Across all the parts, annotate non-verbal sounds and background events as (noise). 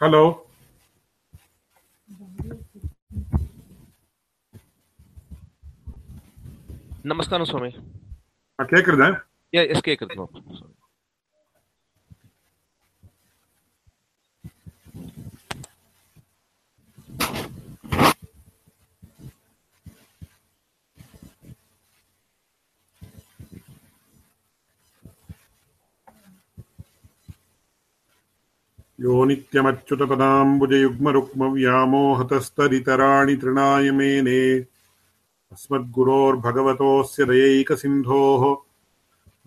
Hello नमस्कार स्वामी। हाँ, क्या कर रहे या इसके कर दो। नित्यमच्युतपदाम्बुजयुग्मरुक्मव्यामोहतस्तरितराणि तृणाय मेने अस्मद्गुरोर्भगवतोऽस्य दयैकसिन्धोः।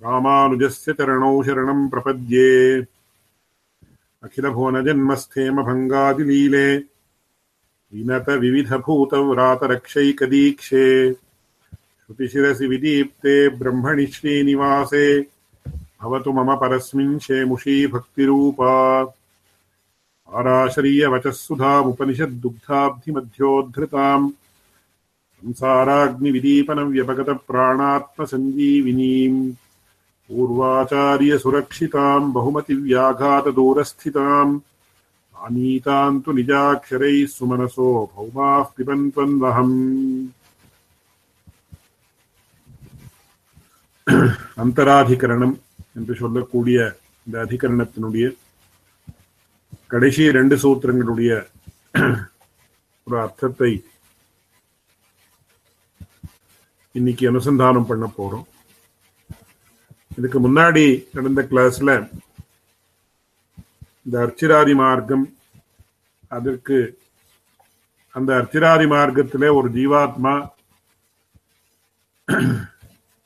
रामानुजस्य चरणौ शरणम् प्रपद्ये। अखिलभुवनजन्मस्थेमभङ्गादिलीले। विनतविविधभूतव्रातरक्षैकदीक्षे श्रुतिशिरसि विदीप्ते ब्रह्मणि श्रीनिवासे भवतु मम परस्मिन् शेमुषी भक्तिरूपा आराशरीयवचः सुधामुपनिषद्दुग्धाब्धिमध्योद्धृताम् संसाराग्निविदीपनव्यपगतप्राणात्मसञ्जीविनीम् पूर्वाचार्यसुरक्षिताम् बहुमतिव्याघातदूरस्थिताम् आनीताम् तु निजाक्षरैः सुमनसो भौमाः पिबन्त्वन्वहम् (coughs) அந்தராதிகரணம் என்று சொல்லக்கூடிய இந்த அதிகரணத்தினுடைய கடைசி ரெண்டு சூத்திரங்களுடைய ஒரு அர்த்தத்தை இன்னைக்கு அனுசந்தானம் பண்ண போறோம். இதுக்கு முன்னாடி நடந்த கிளாஸ்ல இந்த அர்ச்சிராதி மார்க்கம் அதற்கு அந்த அர்ச்சிராதி மார்க்கத்திலே ஒரு ஜீவாத்மா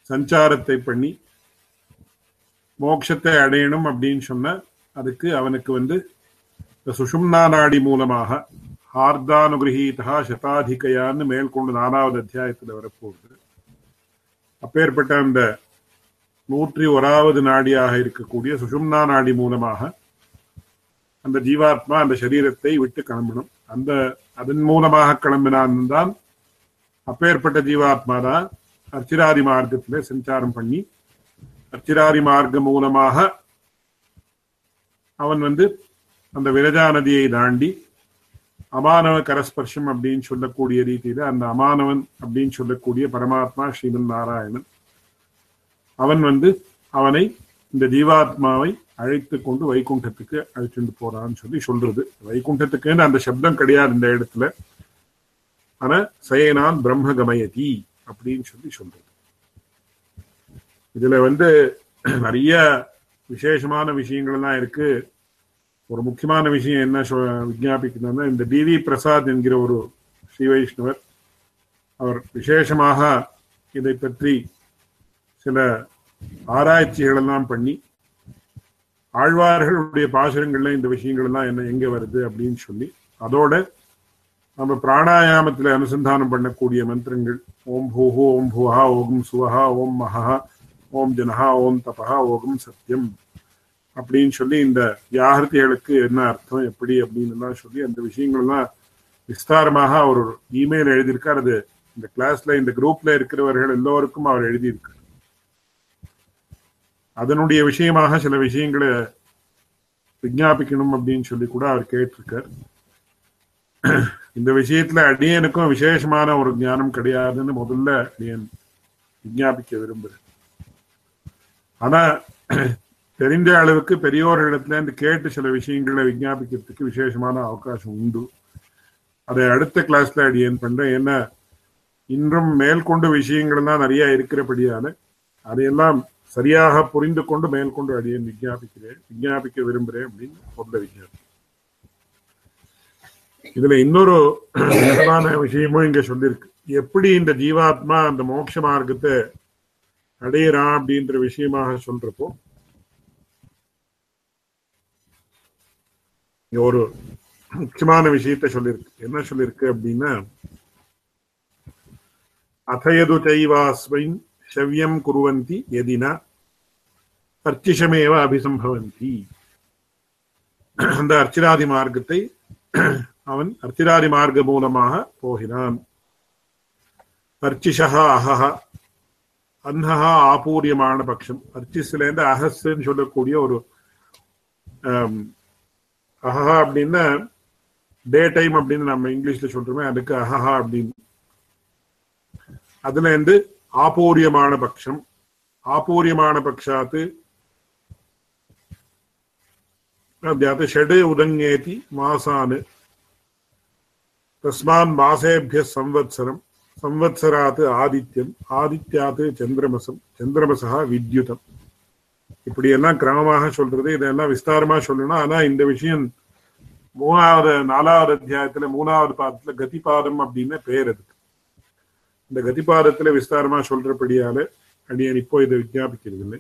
சஞ்சாரத்தை பண்ணி மோட்சத்தை அடையணும் அப்படின்னு சொன்ன அதுக்கு அவனுக்கு வந்து சுஷும்னாநாடி சுஷும்னா நாடி மூலமாக ஹார்தானுகிரகீதா சதாதிகையான்னு மேற்கொண்டு நாலாவது அத்தியாயத்தில் வரப்போகுது. அப்பேற்பட்ட அந்த நூற்றி ஓராவது நாடியாக இருக்கக்கூடிய சுஷும்னா நாடி மூலமாக அந்த ஜீவாத்மா அந்த சரீரத்தை விட்டு கிளம்பணும். அந்த அதன் மூலமாக கிளம்பினான் தான் அப்பேற்பட்ட ஜீவாத்மா தான் அர்ச்சிராதி மார்க்கத்திலே சஞ்சாரம் பண்ணி அர்ச்சிராதி மார்க்கம் மூலமாக அவன் வந்து அந்த விரஜா நதியை தாண்டி அமானவ கரஸ்பர்ஷம் அப்படின்னு சொல்லக்கூடிய ரீதியில அந்த அமானவன் அப்படின்னு சொல்லக்கூடிய பரமாத்மா ஸ்ரீமன் நாராயணன் அவன் வந்து அவனை இந்த ஜீவாத்மாவை அழைத்து கொண்டு வைகுண்டத்துக்கு அழைச்சிட்டு போறான்னு சொல்லி சொல்றது. வைகுண்டத்துக்குன்னு அந்த சப்தம் கிடையாது இந்த இடத்துல? ஆனா சயனான் பிரம்ம கமயதி அப்படின்னு சொல்லி சொல்றது. இதுல வந்து நிறைய விசேஷமான விஷயங்கள் எல்லாம் இருக்கு. ஒரு முக்கியமான விஷயம் என்ன விஜாபிக்கணும்னா இந்த டிவி பிரசாத் என்கிற ஒரு ஸ்ரீ வைஷ்ணவர் அவர் விசேஷமாக இதை பற்றி சில ஆராய்ச்சிகள் எல்லாம் பண்ணி ஆழ்வார்களுடைய பாசுரங்கள்ல இந்த விஷயங்கள் எல்லாம் என்ன எங்க வருது அப்படின்னு சொல்லி அதோட நம்ம பிராணாயாமத்துல அனுசந்தானம் பண்ணக்கூடிய மந்திரங்கள் ஓம் பூஹு ஓம் பூஹா ஓம் சுவஹா ஓம் மகா ஓம் ஜனஹா ஓம் தபஹா ஓம் சத்யம். அப்படின்னு சொல்லி இந்த வியாகிருதிகளுக்கு என்ன அர்த்தம் எப்படி அப்படின்னு எல்லாம் சொல்லி அந்த விஷயங்கள்லாம் விஸ்தாரமாக அவர் ஒரு இமெயில் எழுதியிருக்கார். அது இந்த கிளாஸ்ல இந்த குரூப்ல இருக்கிறவர்கள் எல்லோருக்கும் அவர் எழுதியிருக்கார். அதனுடைய விஷயமாக சில விஷயங்களை விஜாபிக்கணும் அப்படின்னு சொல்லி கூட அவர் கேட்டிருக்கார். இந்த விஷயத்துல அடியனுக்கும் விசேஷமான ஒரு ஞானம் கிடையாதுன்னு முதல்ல அடியன் விஜாபிக்க விரும்புறேன் ஆனா தெரிந்த அளவுக்கு பெரியோர்களிடத்துல இருந்து கேட்டு சில விஷயங்களை விஞ்ஞாபிக்கிறதுக்கு விசேஷமான அவகாசம் உண்டு. அதை அடுத்த கிளாஸ்ல அடியேன் பண்றேன் ஏன்னா இன்றும் மேற்கொண்டு விஷயங்கள்லாம் நிறைய இருக்கிறபடியால அதையெல்லாம் சரியாக புரிந்து கொண்டு மேற்கொண்டு அடியேன் விஞ்ஞாபிக்கிறேன். விஞ்ஞாபிக்க விரும்புகிறேன் அப்படின்னு முதல்ல விஞ்ஞாபி இதுல இன்னொரு முக்கியமான விஷயமும் இங்க சொல்லியிருக்கு எப்படி இந்த ஜீவாத்மா அந்த மோட்ச மார்க்கத்தை அடையிறான் அப்படின்ற விஷயமாக சொல்றப்போ ஒரு முக்கியமான விஷயத்த சொல்லியிருக்கு என்ன சொல்லியிருக்கு அப்படின்னா அதையது தைவாஸ்மின் செவ்யம் குருவந்தி எதினா அர்ச்சிஷமேவ அபிசம்பவந்தி. அந்த அர்ச்சிராதி மார்க்கத்தை அவன் அர்ச்சிராதி மார்க்க மூலமாக போகிறான். அர்ச்சிஷா அஹஹ அன்னஹா ஆபூரியமான பட்சம் அர்ச்சிஸ்லேருந்து அஹஸ்ன்னு சொல்லக்கூடிய ஒரு அஹஹா அப்படின்னா டே டைம் அப்படின்னு நம்ம இங்கிலீஷ்ல சொல்றோமே அதுக்கு அஹஹா அப்படின்னு. அதுல இருந்து ஆபூரியமான பட்சம். ஆபூரியமான பட்சாத்து அத்தியாத்து ஷெடு உதங்கேதி மாசானு. தஸ்மான் மாசேபிய சம்வத்சரம். சம்வத்சராத்து ஆதித்யம். ஆதித்யாத்து சந்திரமசம். சந்திரமசா வித்யுதம். இப்படி எல்லாம் கிரமமாக சொல்றது இதெல்லாம் விஸ்தாரமா சொல்லணும் ஆனா இந்த விஷயம் மூணாவது நாலாவது அத்தியாயத்துல மூணாவது பாதத்துல கதிபாதம் அப்படின்னு பேர் அதுக்கு இந்த கதிபாதத்துல விஸ்தாரமா சொல்றபடியால அடியன் இப்போ இதை விஜாபிக்கிறது இல்லை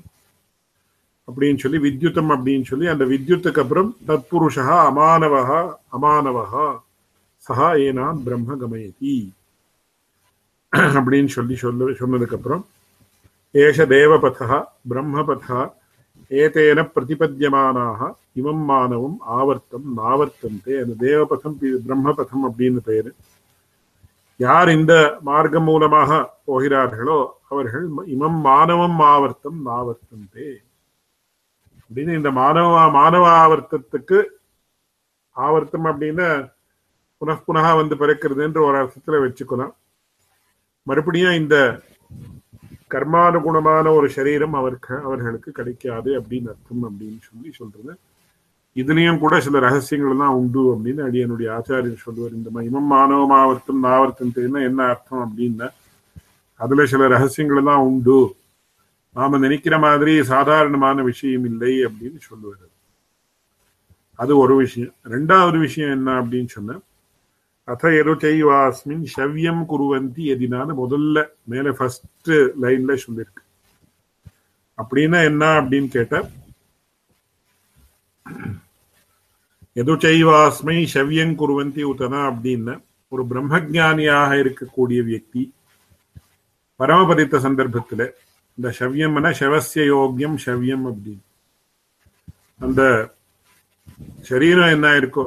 அப்படின்னு சொல்லி வித்யுத்தம் அப்படின்னு சொல்லி அந்த வித்யுத்துக்கு அப்புறம் தத்புருஷா அமானவா அமானவா சஹா ஏனான் பிரம்ம கமயதி. அப்படின்னு சொல்லி சொல்ல சொன்னதுக்கு அப்புறம் ஏஷ தேவபதா பிரம்மபதா ஏதேன பிரதிபத்தியமானாக இமம் மானவம் ஆவர்த்தம் நாவர்த்தந்தே அந்த தேவபதம் பி- பிரம்மபதம் அப்படின்னு பெயரு யார் இந்த மார்க்கம் மூலமாக போகிறார்களோ அவர்கள் இமம் மானவம் ஆவர்த்தம் நாவர்த்தந்தே அப்படின்னு இந்த மானவ மானவ ஆவர்த்தத்துக்கு ஆவர்த்தம் அப்படின்னா புனః புனக வந்து பிறக்கிறதுன்ற ஒரு அர்த்தத்துல வச்சுக்கலாம் மறுபடியும் இந்த கர்மானுகுணமான ஒரு சரீரம் அவருக்கு அவர்களுக்கு கிடைக்காது அப்படின்னு அர்த்தம் அப்படின்னு சொல்லி சொல்றது. இதுலயும் கூட சில ரகசியங்கள் எல்லாம் உண்டு அப்படின்னு அடியனுடைய ஆச்சாரியர் சொல்லுவார். இந்த இமம் மானவம் ஆவர்த்தம் நாவர்த்தம் தெரியுமா என்ன அர்த்தம் அப்படின்னா அதுல சில ரகசியங்கள் எல்லாம் உண்டு. நாம நினைக்கிற மாதிரி சாதாரணமான விஷயம் இல்லை அப்படின்னு சொல்லுவார். அது ஒரு விஷயம். ரெண்டாவது விஷயம் என்ன அப்படின்னு சொன்ன அத எருச்சைவாஸ்மின் ஷவ்யம் குருவந்தி எதினான்னு முதல்ல மேல ஃபர்ஸ்ட் லைன்ல சொல்லியிருக்கு அப்படின்னா என்ன அப்படின்னு கேட்ட எதுச்சைவாஸ்மை ஷவ்யம் குருவந்தி உத்தனா அப்படின்னு ஒரு பிரம்மஜானியாக இருக்கக்கூடிய வியக்தி பரமபதித்த சந்தர்ப்பத்துல இந்த ஷவ்யம்னா ஷவசிய யோக்கியம் ஷவ்யம் அப்படின்னு. அந்த சரீரம் என்ன இருக்கோ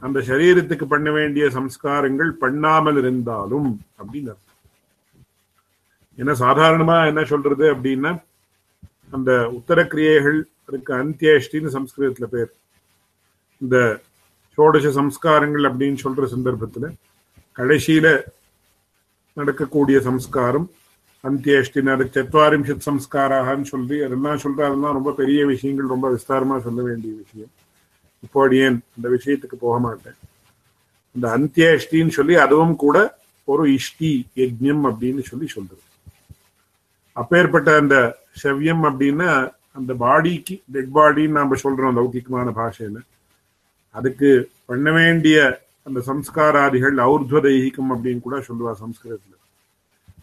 அந்த சரீரத்துக்கு பண்ண வேண்டிய சம்ஸ்காரங்கள் பண்ணாமல் இருந்தாலும் அப்படின்னு ஏன்னா சாதாரணமா என்ன சொல்றது அப்படின்னா அந்த உத்தர கிரியைகள் அதுக்கு அந்தியேஷ்டின்னு சம்ஸ்கிருதத்துல பேர். இந்த சோடச சம்ஸ்காரங்கள் அப்படின்னு சொல்ற சந்தர்ப்பத்துல கடைசியில நடக்கக்கூடிய சம்ஸ்காரம் அந்தியேஷ்டின் அது சத்வாரிம்ஷத் சம்ஸ்காராகன்னு சொல்லி அதெல்லாம் சொல்ற அதெல்லாம் ரொம்ப பெரிய விஷயங்கள் ரொம்ப விஸ்தாரமா சொல்ல வேண்டிய விஷயம். இப்போ அந்த இந்த விஷயத்துக்கு போக மாட்டேன்? இந்த அந்தியஷ்டின்னு சொல்லி அதுவும் கூட ஒரு இஷ்டி யஜ்யம் அப்படின்னு சொல்லி சொல்றது. அப்பேற்பட்ட அந்த செவ்யம் அப்படின்னா அந்த பாடிக்கு டெட் பாடின்னு நாம சொல்றோம் லௌகிகமான பாஷையில. அதுக்கு பண்ண வேண்டிய அந்த சம்ஸ்காராதிகள் ஔர்துவதைகிகம் அப்படின்னு கூட சொல்லுவா சம்ஸ்கிருதத்துல.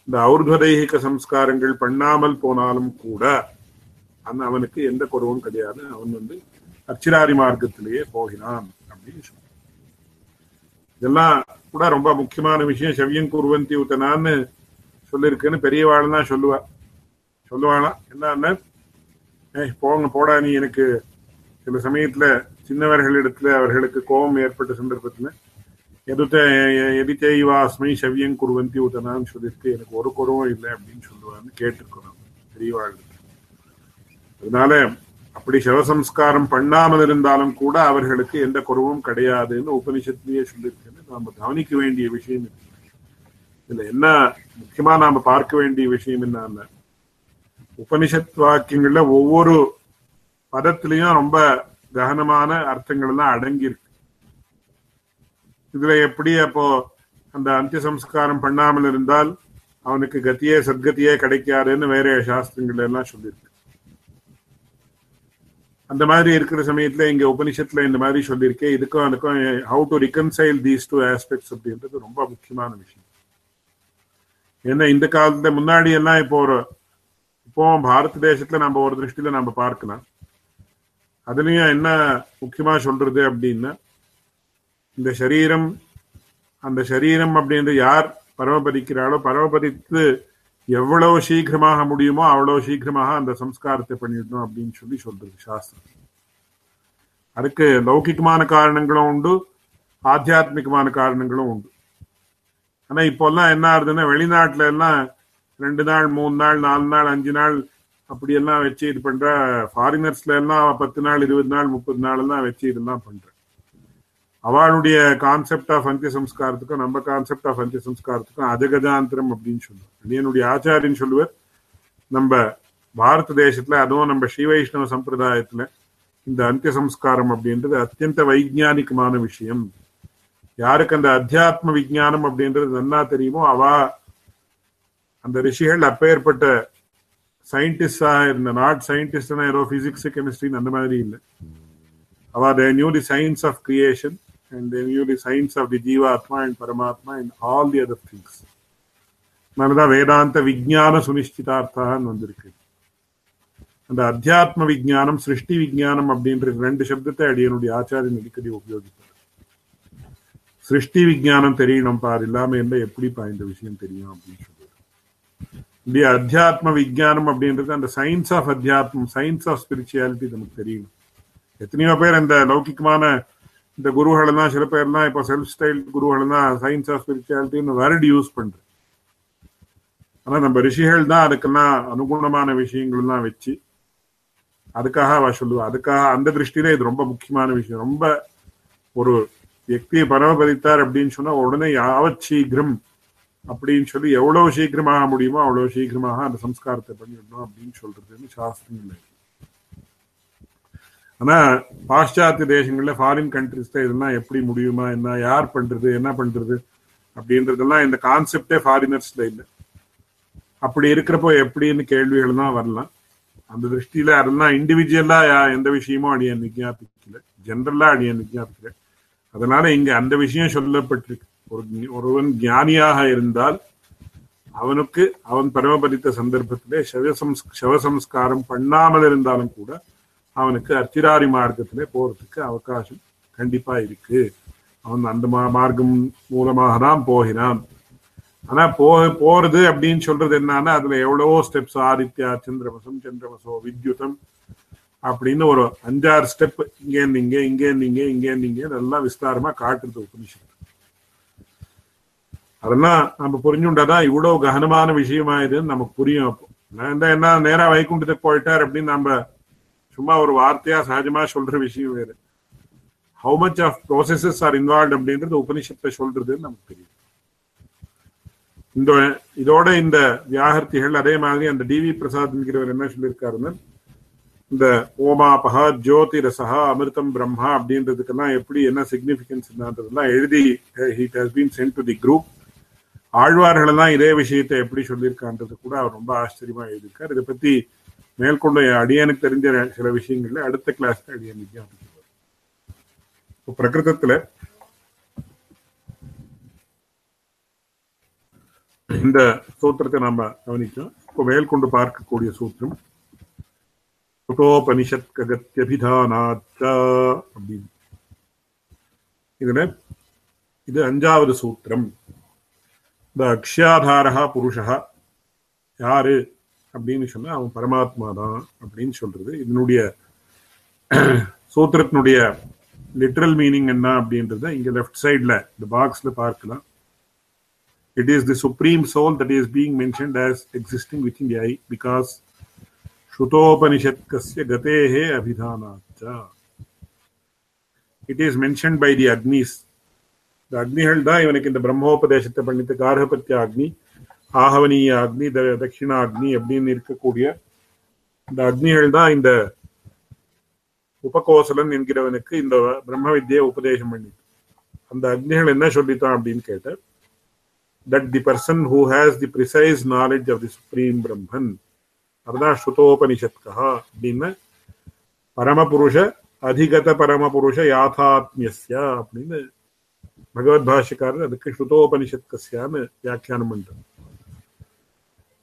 இந்த ஔர்துவதைகிக சம்ஸ்காரங்கள் பண்ணாமல் போனாலும் கூட அந்த அவனுக்கு எந்த குறவும் கிடையாது. அவன் வந்து அச்சிராரி மார்க்கத்திலேயே போகிறான் அப்படின்னு சொல்றான் இதெல்லாம் கூட ரொம்ப முக்கியமான விஷயம். செவ்யம் குருவந்தி உத்தனான்னு சொல்லியிருக்குன்னு பெரியவாள் தான் சொல்லுவா. சொல்லுவாளாம். என்னன்னா ஏய் போங்க போடா நீ எனக்கு. சில சமயத்துல சின்னவர்களிடத்துல அவர்களுக்கு கோபம் ஏற்பட்ட சந்தர்ப்பத்துல எதுத்த எதித்தேவாஸ்மை செவ்யம் குருவந்தி உத்தனான்னு சொல்லியிருக்கு எனக்கு ஒரு குறவும் இல்லை அப்படின்னு சொல்லுவான்னு கேட்டிருக்கணும் பெரியவாள். அதனால அப்படி சிவசம்ஸ்காரம் பண்ணாமல் இருந்தாலும் கூட அவர்களுக்கு எந்த குறவும் கிடையாதுன்னு உபனிஷத்துலயே சொல்லியிருக்குன்னு நாம கவனிக்க வேண்டிய விஷயம் இதுல என்ன முக்கியமா நாம பார்க்க வேண்டிய விஷயம் என்னன்னா உபனிஷத் வாக்கியங்கள்ல ஒவ்வொரு பதத்திலையும் ரொம்ப ககனமான அர்த்தங்கள் எல்லாம் அடங்கி இருக்கு இதுல எப்படி அப்போ அந்த அந்திய சம்ஸ்காரம் பண்ணாமல் இருந்தால் அவனுக்கு கத்தியே சத்கத்தியே கிடைக்காதுன்னு வேற சாஸ்திரங்கள் எல்லாம் சொல்லியிருக்கு. அந்த மாதிரி இருக்கிற சமயத்துல இங்க உபனிஷத்துல இந்த மாதிரி சொல்லியிருக்கேன் இதுக்கும் அதுக்கும் how to reconcile these two aspects அப்படின்றது ரொம்ப முக்கியமான விஷயம். ஏன்னா இந்த காலத்துல முன்னாடி எல்லாம் இப்போ ஒரு இப்போ பாரத தேசத்துல நம்ம ஒரு திருஷ்டியில நம்ம பார்க்கலாம். அதுலயும் என்ன முக்கியமா சொல்றது அப்படின்னா இந்த சரீரம் அந்த சரீரம் அப்படின்றது யார் பரமபதிக்கிறாளோ பரமபதித்து எவ்வளவு சீக்கிரமாக முடியுமோ அவ்வளவு சீக்கிரமாக அந்த சம்ஸ்காரத்தை பண்ணிடணும் அப்படின்னு சொல்லி சொல்றது சாஸ்திரம். அதுக்கு லௌகிகமான காரணங்களும் உண்டு ஆத்தியாத்மிகமான காரணங்களும் உண்டு. ஆனா இப்போல்லாம் என்ன ஆகுதுன்னா வெளிநாட்டுல எல்லாம் ரெண்டு நாள் மூணு நாள் நாலு நாள் அஞ்சு நாள் அப்படி எல்லாம் வச்சு இது பண்ற ஃபாரினர்ஸ்ல எல்லாம் பத்து நாள் இருபது நாள் முப்பது நாள் எல்லாம் வச்சு இதெல்லாம் பண்றேன் அவளுடைய கான்செப்ட் ஆஃப் அந்திய சம்ஸ்காரத்துக்கும் நம்ம கான்செப்ட் ஆஃப் அந்திய சம்ஸ்காரத்துக்கும் அஜகஜாந்திரம் அப்படின்னு சொல்லுவோம் என்னுடைய ஆச்சாரியன் சொல்லுவார். நம்ம பாரத தேசத்துல அதுவும் நம்ம ஸ்ரீ வைஷ்ணவ சம்பிரதாயத்துல இந்த அந்திய சம்ஸ்காரம் அப்படின்றது அத்தியந்த வைஜானிகமான விஷயம். யாருக்கு அந்த அத்தியாத்ம விஜானம் அப்படின்றது நல்லா தெரியுமோ அவ அந்த ரிஷிகள் அப்பேற்பட்ட சயின்டிஸ்டா இருந்த நாட் சயின்டிஸ்ட் ஏதோ பிசிக்ஸ் கெமிஸ்ட்ரின்னு அந்த மாதிரி இல்லை. அவ they knew the science of creation and they knew the science of the jivatma and paramatma and all the other things அதனாலதான் வேதாந்த விஜயான சுனிஷ்டிதார்த்தான்னு வந்திருக்கு அந்த அத்தியாத்ம விஜானம் சிருஷ்டி விஜானம் அப்படின்ற ரெண்டு சப்தத்தை அடியனுடைய ஆச்சாரியன் அடிக்கடி உபயோகிப்பார் சிருஷ்டி விஜானம் தெரியணும் பார் இல்லாம எப்படி எப்படிப்பா இந்த விஷயம் தெரியும் அப்படின்னு சொல்லி இந்த அத்தியாத்ம விஜானம் அப்படின்றது அந்த சயின்ஸ் ஆஃப் அத்தியாத்மம் சயின்ஸ் ஆஃப் ஸ்பிரிச்சுவாலிட்டி நமக்கு தெரியணும் எத்தனையோ பேர் அந்த லௌகிகமான இந்த குருகள் சில பேர்லாம் இப்போ செல்ஃப் ஸ்டைல் குருகள் சயின்ஸ் ஆஃப் ஸ்பிரிச்சுவாலிட்டின்னு வேர்டு யூஸ் பண்றது ஆனா நம்ம ரிஷிகள் தான் அதுக்கெல்லாம் அனுகுணமான விஷயங்கள்லாம் வச்சு அதுக்காக அவ சொல்லுவா. அதுக்காக அந்த திருஷ்டியில இது ரொம்ப முக்கியமான விஷயம். ரொம்ப ஒரு வியக்தியை பரமபதித்தார் அப்படின்னு சொன்னா உடனே யாவத் சீக்கிரம் அப்படின்னு சொல்லி எவ்வளவு சீக்கிரமாக முடியுமோ அவ்வளவு சீக்கிரமாக அந்த சம்ஸ்காரத்தை பண்ணிடணும் அப்படின்னு சொல்றதுன்னு சாஸ்திரம் இல்லை ஆனா பாশ্চাத்திய தேசங்கள்ல ஃபாரின் கண்ட்ரிஸ்ல இதெல்லாம் எப்படி முடியுமா என்ன யார் பண்றது என்ன பண்றது அப்படின்றதெல்லாம் இந்த கான்செப்டே ஃபாரினர்ஸ்ல இல்லை. அப்படி இருக்கிறப்போ எப்படின்னு கேள்விகள் தான் வரலாம். அந்த திருஷ்டியில அதெல்லாம் இண்டிவிஜுவலா எந்த விஷயமும் அடிய விஜாபிக்கல ஜென்ரலா அடிய விஜாபிக்கல அதனால இங்க அந்த விஷயம் சொல்லப்பட்டிருக்கு. ஒரு ஒருவன் ஞானியாக இருந்தால் அவனுக்கு அவன் பரமபதித்த சந்தர்ப்பத்திலே சவசம்ஸ் சவசம்ஸ்காரம் பண்ணாமல் இருந்தாலும் கூட அவனுக்கு அர்த்திராரி மார்க்கத்திலே போறதுக்கு அவகாசம் கண்டிப்பா இருக்கு. அவன் அந்த மார்க்கம் மூலமாக தான் போகிறான். ஆனா போ போறது அப்படின்னு சொல்றது என்னன்னா அதுல எவ்வளவோ ஸ்டெப்ஸ் ஆதித்யா சந்திரமசம் சந்திரமசோ வித்யுதம் அப்படின்னு ஒரு அஞ்சாறு ஸ்டெப் இங்கே நீங்க இங்கே நீங்க இங்கே நீங்க நல்லா விஸ்தாரமா காட்டுறது உபனிஷத்து. அதெல்லாம் நம்ம புரிஞ்சுண்டாதான் இவ்வளவு ககனமான விஷயமா இதுன்னு நமக்கு புரியும் அப்போ. நான் என்ன நேரா வைகுண்டத்துக்கு போயிட்டார் அப்படின்னு நம்ம சும்மா ஒரு வார்த்தையா சகஜமா சொல்ற விஷயம் வேறு. How much of processes are involve அப்படின்றது உபனிஷத்தை சொல்றதுன்னு நமக்கு தெரியும். இந்த இதோட இந்த வியாகர்த்திகள் அதே மாதிரி அந்த டிவி பிரசாத் என்கிறவர் என்ன சொல்லியிருக்காருன்னு இந்த ஓமாபகா ஜோதி ரசகா அமிர்தம் பிரம்மா அப்படின்றதுக்கெல்லாம் எப்படி என்ன சிக்னிபிகன்ஸ் என்னன்றதெல்லாம் எழுதி it has been sent to the group ஆழ்வார்கள் எல்லாம் இதே விஷயத்தை எப்படி சொல்லியிருக்கான்றது கூட அவர் ரொம்ப ஆச்சரியமா எழுதியிருக்கார். இதை பத்தி மேற்கொண்டு அடியனுக்கு தெரிஞ்ச சில விஷயங்கள்ல அடுத்த கிளாஸ்ல அடியன் விஜயாபிக்குவார் இப்போ பிரகிருதத்துல இந்த சூத்திரத்தை நாம கவனிச்சோம் இப்போ மேற்கொண்டு பார்க்கக்கூடிய சூத்திரம் குட்டோபனிஷத் ககத்தியபிதானாச்சா அப்படின்னு. இதுல இது அஞ்சாவது சூத்திரம். இந்த அக்ஷயாதாரா புருஷா யாரு? அப்படின்னு சொன்னா அவன் பரமாத்மா தான் அப்படின்னு சொல்றது இதனுடைய சூத்திரத்தினுடைய லிட்ரல் மீனிங் என்ன அப்படின்றத இங்க லெஃப்ட் சைட்ல இந்த பாக்ஸ்ல பார்க்கலாம் it is the supreme soul that is being mentioned as existing within eye because ஸ்ருதோபனிஷத் கசிய கதேஹே அபிதானாச்சா it is mention by the Agnes இந்த அக்னிகள் தான் இவனுக்கு இந்த பிரம்மோபதேசத்தை பண்ணித்த கார்கபத்திய அக்னி ஆகவனீய அக்னி தட்சிணா அக்னி அப்படின்னு இருக்கக்கூடிய இந்த அக்னிகள் தான் இந்த உபகோசலன் என்கிறவனுக்கு இந்த பிரம்ம வித்தியை உபதேசம் பண்ணிட்டு அந்த அக்னிகள் என்ன சொல்லித்தான் அப்படின்னு கேட்ட that the person who has the precise knowledge of the supreme Brahman அதுதான் ஸ்ருதோபனிஷத்கா அப்படின்னு பரமபுருஷ அதிகத பரமபுருஷ யாத்தாத்மியஸ்ய அப்படின்னு பகவத் பாஷிக்காரர் அதுக்கு ஸ்ருதோபனிஷத்கஸ்யான்னு வியாக்கியானம் பண்றார்.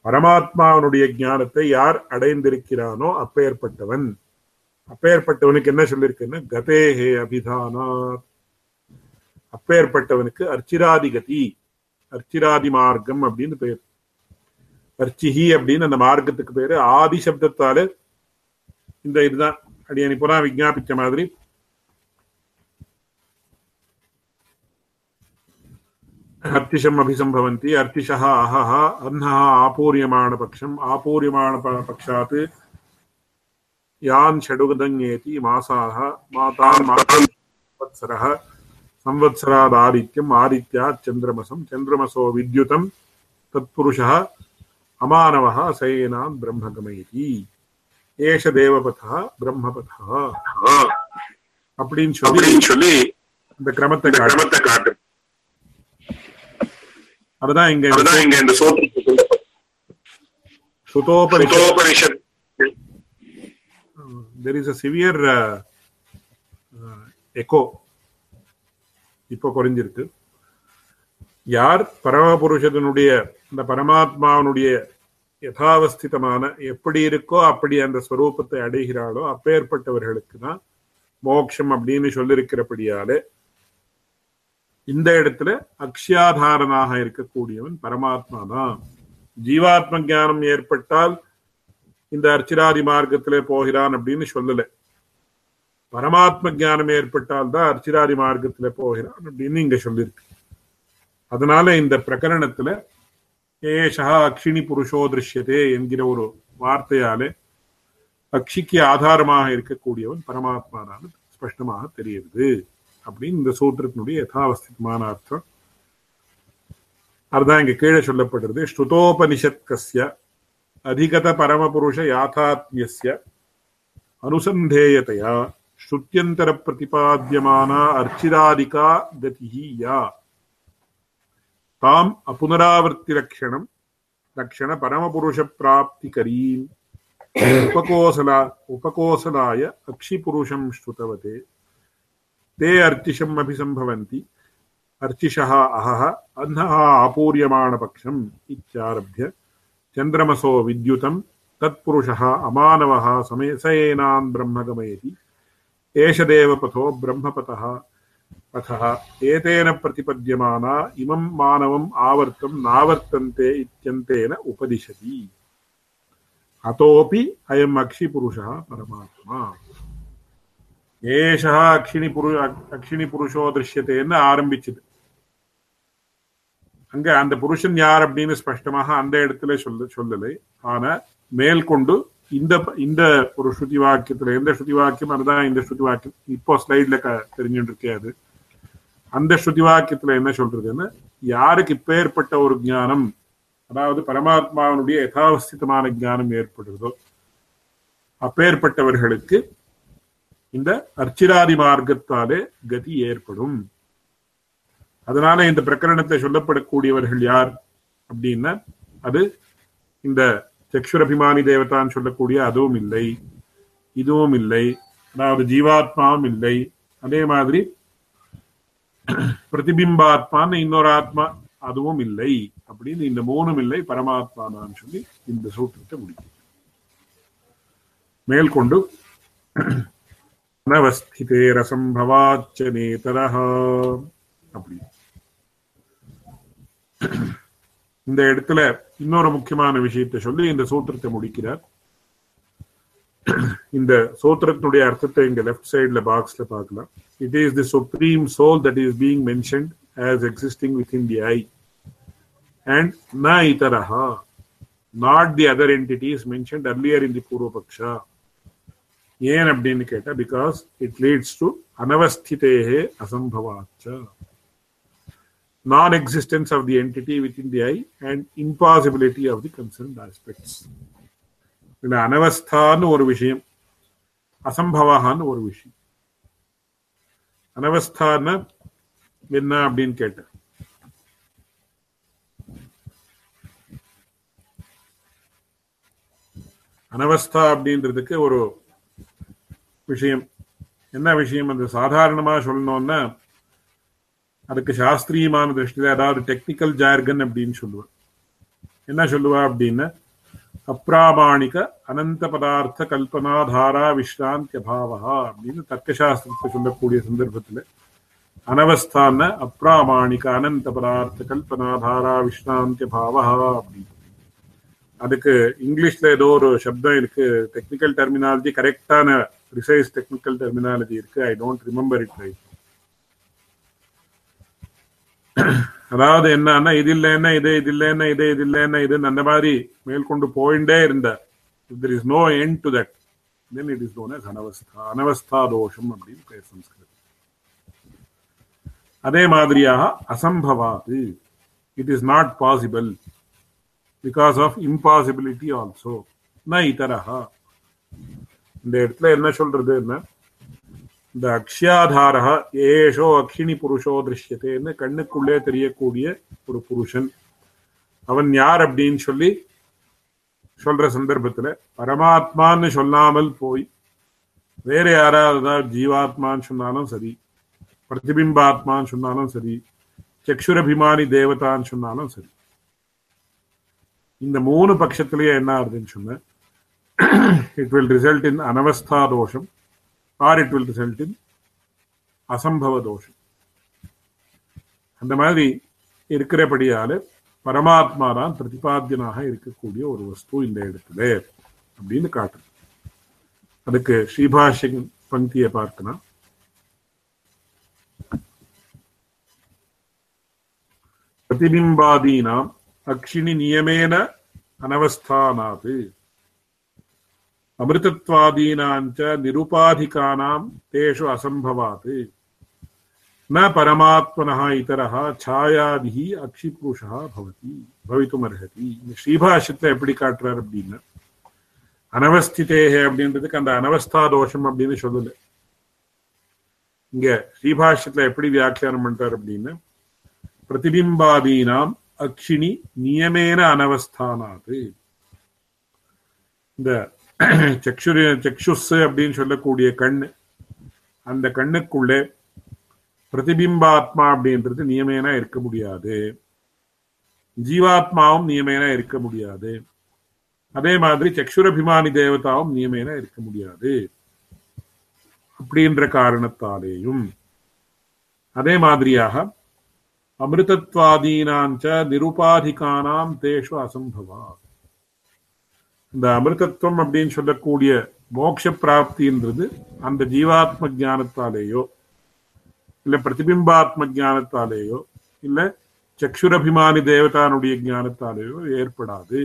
பரமாத்மாவனுடைய ஞானத்தை யார் அடைந்திருக்கிறானோ அப்பேற்பட்டவன். அப்பேற்பட்டவனுக்கு என்ன சொல்லியிருக்குன்னா கதேஹே அபிதானாத். அப்பேற்பட்டவனுக்கு அர்ச்சிராதிகதி அர்ச்சிராதி மார்க்கம் அப்படின்னு பேர். அர்ச்சிஹி அப்படின்னு அந்த மார்க்கத்துக்கு பேரு. ஆதி சப்தத்தால இந்த இதுதான். அடியன் புறா விஜாபிச்ச மாதிரி அர்த்திஷம் அபிசம்பவந்தி அர்த்திஷா அஹஹ அன்னஹ ஆபூரியமான பக்ஷம் ஆபூரியமான பக்ஷாத் யான் ஷடுகதங்கேதி மாசாக மாதான் மாசரஹ சம்வத்சராத் ஆதித்யம் ஆதித்யா சந்திரமசம் சந்திரமசோ வித்யுதம் தத்புருஷः அமானவः சயேனான் பிரம்மகமயதி ஏஷ தேவபதா பிரம்மபதா அப்படின்னு சொல்லி சொல்லி இந்த கிரமத்தை கிரமத்தை காட்டு அதுதான் இங்க அதுதான் இங்க இந்த there is a severe echo இப்போ குறைஞ்சிருக்கு. யார் பரமபுருஷனுடைய இந்த பரமாத்மாவனுடைய யதாவஸ்திதமான எப்படி இருக்கோ அப்படி அந்த ஸ்வரூபத்தை அடைகிறாளோ அப்பேற்பட்டவர்களுக்கு தான் மோட்சம் அப்படின்னு சொல்லிருக்கிறபடியாலே இந்த இடத்துல அக்ஷயாதாரனாக இருக்கக்கூடியவன் பரமாத்மா தான் ஜீவாத்ம ஞானம் ஏற்பட்டால் இந்த அர்ச்சிராதி மார்க்கத்திலே போகிறான் அப்படின்னு சொல்லல. பரமாத்ம ஞானம் ஏற்பட்டால் தான் அர்ச்சிராதி மார்க்கத்திலே போகிறான் அப்படின்னு இங்க சொல்லியிருக்கு அதனால இந்த பிரகரணத்துல ஏஷா அக்ஷினி புருஷோ திருஷ்யதே என்கிற ஒரு வார்த்தையாலே அக்ஷிக்கு ஆதாரமாக இருக்கக்கூடியவன் பரமாத்மா தான் ஸ்பஷ்டமாக தெரியுது அப்படின்னு இந்த சூத்திரத்தினுடைய யதாவஸ்திதமான அர்த்தம். அதுதான் இங்க கீழே சொல்லப்படுறது ஸ்ருதோபனிஷத் கஸ்ய அதிகத பரமபுருஷ யாத்தாத்மியஸ்ய அனுசந்தேயதையா ஸ்ருத்தியந்தர பிரதிபாத்தியமானா அர்ச்சிராதிகா கதிஹி யா. தாம் அபுனராவர்த்தி லக்ஷணம் லக்ஷண பரமபுருஷ பிராப்திகரீம் உபகோசலா உபகோசலாய அக்ஷிபுருஷம் ஸ்ருதவதே. ते अर्चिषम् अभिसम्भवन्ति। अर्चिषः अहः अह्नः आपूर्यमाणपक्षम् इत्यारभ्य चन्द्रमसो विद्युतम्, तत्पुरुषः अमानवः समय स एनान् ब्रह्म गमयति एष देवपथो ब्रह्मपथः पथः। एतेन प्रतिपद्यमाना इमम् मानवम् आवर्तम् नावर्तन्ते इत्यन्तेन उपदिशति। अतोऽपि अयम् अक्षिपुरुषः परमात्मा। ஏஷா அக்ஷினி புரு அக்ஷினி புருஷோ திருஷ்யத்தைன்னு ஆரம்பிச்சது அங்க அந்த புருஷன் யார் அப்படின்னு ஸ்பஷ்டமாக அந்த இடத்துல சொல்ல சொல்லலை ஆனா மேற்கொண்டு இந்த இந்த ஒரு ஸ்ருதி வாக்கியத்துல எந்த ஸ்ருதி வாக்கியம் அதுதான் இந்த ஸ்ருதி வாக்கியம் இப்போ ஸ்லைட்ல தெரிஞ்சுட்டு இருக்கே அது அந்த ஸ்ருதி வாக்கியத்துல என்ன சொல்றதுன்னு யாருக்கு இப்பேற்பட்ட ஒரு ஞானம் அதாவது பரமாத்மாவனுடைய யதாவஸ்திதமான ஞானம் ஏற்படுறதோ அப்பேற்பட்டவர்களுக்கு இந்த அர்ச்சிராதி மார்க்கத்தாலே கதி ஏற்படும். அதனால இந்த பிரகரணத்தை சொல்லப்படக்கூடியவர்கள் யார் அப்படின்னா அது இந்த சக்ஷுரபிமானி தேவதான்னு சொல்லக்கூடிய அதுவும் இல்லை இதுவும் இல்லை அதாவது ஜீவாத்மாவும் இல்லை. அதே மாதிரி பிரதிபிம்பாத்மான்னு இன்னொரு ஆத்மா அதுவும் இல்லை அப்படின்னு இந்த மூணும் இல்லை பரமாத்மானான்னு சொல்லி இந்த சூத்திரத்தை முடிக்கும் மேற்கொண்டு அனவஸ்திதே ரசம்பவாச்ச நேதரஹ அப்படி இந்த இடத்துல இன்னொரு முக்கியமான விஷயத்தை சொல்லி இந்த சூத்திரத்தை முடிக்கிறார். இந்த சூத்திரத்தினுடைய அர்த்தத்தை இங்க லெஃப்ட் சைட்ல பாக்ஸ்ல பார்க்கலாம். It is the supreme soul that is being mentioned as existing within the I and ந இதரஹா not the other entities mentioned earlier in the பூர்வபக்ஷா ஏன் அப்படின்னு கேட்டா பிகாஸ் இட் லீட்ஸ் டு அனவஸ்திதேகே அசம்பவாச்ச non existence of the entity within the eye and impossibility of the concerned aspects இதுல அனவஸ்தான்னு ஒரு விஷயம் அசம்பவான்னு ஒரு விஷயம் அனவஸ்தான்னு என்ன அப்படின்னு கேட்டேன் அனவஸ்தா அப்படின்றதுக்கு ஒரு விஷயம் என்ன விஷயம் அந்த சாதாரணமா சொல்லணும்னா அதுக்கு சாஸ்திரியமான திருஷ்டியில அதாவது டெக்னிக்கல் ஜார்கன் அப்படின்னு சொல்லுவா என்ன சொல்லுவா அப்படின்னா அப்பிராமாணிக அனந்த பதார்த்த கல்பனாதாரா விஸ்ராந்தி அபாவா அப்படின்னு தர்க்கசாஸ்திரத்தை சொல்லக்கூடிய சந்தர்ப்பத்துல அனவஸ்தான அப்பிராமாணிக அனந்த பதார்த்த கல்பனாதாரா விஸ்ராந்தி அபாவா அப்படின்னு அதுக்கு இங்கிலீஷ்ல ஏதோ ஒரு சப்தம் இருக்கு டெக்னிக்கல் டெர்மினாலஜி கரெக்டான ப்ரிசைஸ் டெக்னிக்கல் டெர்மினாலஜி இருக்கு. I don't remember it right அதாவது என்னன்னா இது இல்லைன்னா இது இது இல்லைன்னா இது இது இல்லைன்னா இதுன்னு அந்த மாதிரி மேற்கொண்டு போயிட்டே இருந்தார். There is no end to that then it is known as அனவஸ்தா அனவஸ்தா தோஷம் அப்படின்னு பேர் சம்ஸ்கிருதம். அதே மாதிரியாக அசம்பவாது. It is not possible because of impossibility also ந இதரஹா இந்த இடத்துல என்ன சொல்றது என்ன இந்த அக்ஷியாதாரா ஏஷோ அக்ஷினி புருஷோ திருஷ்யத்தேன்னு கண்ணுக்குள்ளே தெரியக்கூடிய ஒரு புருஷன். அவன் யார் அப்படின்னு சொல்லி சொல்ற சந்தர்ப்பத்துல பரமாத்மான்னு சொல்லாமல் போய் வேற யாராவது ஜீவாத்மான்னு சொன்னாலும் சரி பிரதிபிம்பாத்மான்னு சொன்னாலும் சரி சக்ஷுரபிமானி தேவதான்னு சொன்னாலும் சரி இந்த மூணு பட்சத்திலேயே என்ன ஆகுதுன்னு சொன்ன இட் வில் ரிசல்ட் இன் அனவஸ்தா தோஷம் or it will result in அசம்பவ தோஷம் அந்த மாதிரி இருக்கிறபடியால பரமாத்மா தான் பிரதிபாத்தியனாக இருக்கக்கூடிய ஒரு வஸ்து இந்த இடத்துல அப்படின்னு காட்டுது. அதுக்கு ஸ்ரீபாஷின் பங்கியை பார்க்கணும். பிரதிபிம்பாதீனாம் அக்ஷினி நியமேன அனவஸ்தானாது. அமிர்தத்வாதீனாஞ்ச நிருபாதிகானாம் தேஷு அசம்பவாத் ந பரமாத்மனः இதரः ಛಾಯಾதிஹி அக்ஷிபுருஷா பவதி பவித்துமர்ஹதி இந்த ஸ்ரீபாஷ்யத்தை எப்படி காட்டுறார் அப்படின்னா அனவஸ்திதேஹே அப்படின்றதுக்கு அந்த அனவஸ்தா தோஷம் அப்படின்னு சொல்லல. இங்க ஸ்ரீபாஷ்யத்துல எப்படி வியாக்கியானம் பண்றார் அப்படின்னா பிரதிபிம்பாதீனாம் அக்ஷினி நியமேன அனவஸ்தானாது. இந்த (clears throat) சக்ஷுரி சக்ஷுஸ் அப்படின்னு சொல்லக்கூடிய கண் அந்த கண்ணுக்குள்ளே பிரதிபிம்பாத்மா அப்படின்றது நியமேனா இருக்க முடியாது. ஜீவாத்மாவும் நியமேனா இருக்க முடியாது. அதே மாதிரி சக்ஷுரபிமானி தேவதாவும் நியமேனா இருக்க முடியாது. அப்படின்ற காரணத்தாலேயும். அதே மாதிரியாக அமிர்தத்வாதீனாஞ்ச நிருபாதிகானாம் தேஷு அசம்பவா இந்த அமிர்தத்துவம் அப்படின்னு சொல்லக்கூடிய மோட்ச பிராப்தின்றது அந்த ஜீவாத்ம ஜானத்தாலேயோ இல்லை பிரதிபிம்பாத்ம ஜானத்தாலேயோ இல்லை சக்ஷுரபிமானி தேவதானுடைய ஜானத்தாலேயோ ஏற்படாது.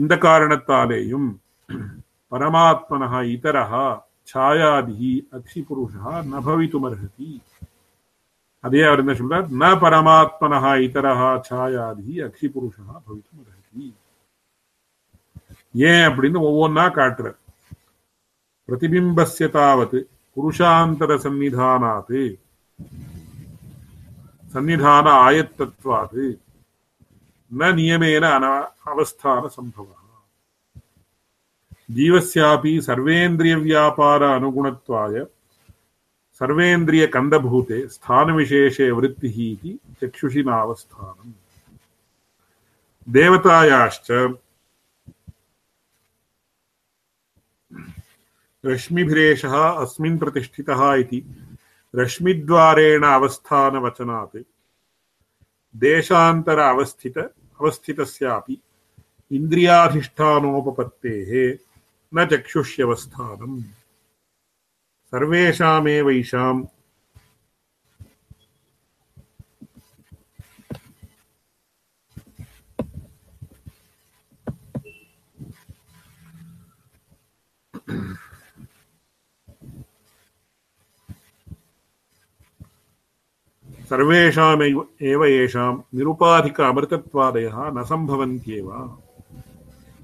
இந்த காரணத்தாலேயும் பரமாத்மனா இதரஹா சாயாதி அக்ஷி புருஷா ந பவித்துமர்ஹதி அதே அவர் என்ன சொல்றார்? ந பரமாத்மனா இதரஹா சாயாதி அக்ஷி புருஷா பவித்தும் ஏன் அப்படின்னு ஒவ்வொன்னா காட்டுறார் பிரதிபிம்பஸ்ய தாவத் புருஷாந்தர சந்நிதானாத் சந்நிதான ஆயத்தத்வாத் ந நியமேன அன அவஸ்தான சம்பவः जीवस्यापि सर्वेन्द्रियव्यापार अनुगुणत्वाय सर्वेन्द्रियकन्दभूते स्थानविशेषे वृत्तिः इति चक्षुषि नावस्थानम् देवतायाश्च रश्मिभिरेषः अस्मिन् प्रतिष्ठितः इति। रश्मिद्वारेण अवस्थानवचनात्। देशान्तर अवस्थित अवस्थितस्यापि। इन्द्रियाधिष्ठानोपपत्तेः न चक्षुष्यवस्थानम्। सर्वेषामेवैषाम् सर्वेषामेव एव येषां निरुपाधिक अमृतत्वादयः न सम्भवन्त्येव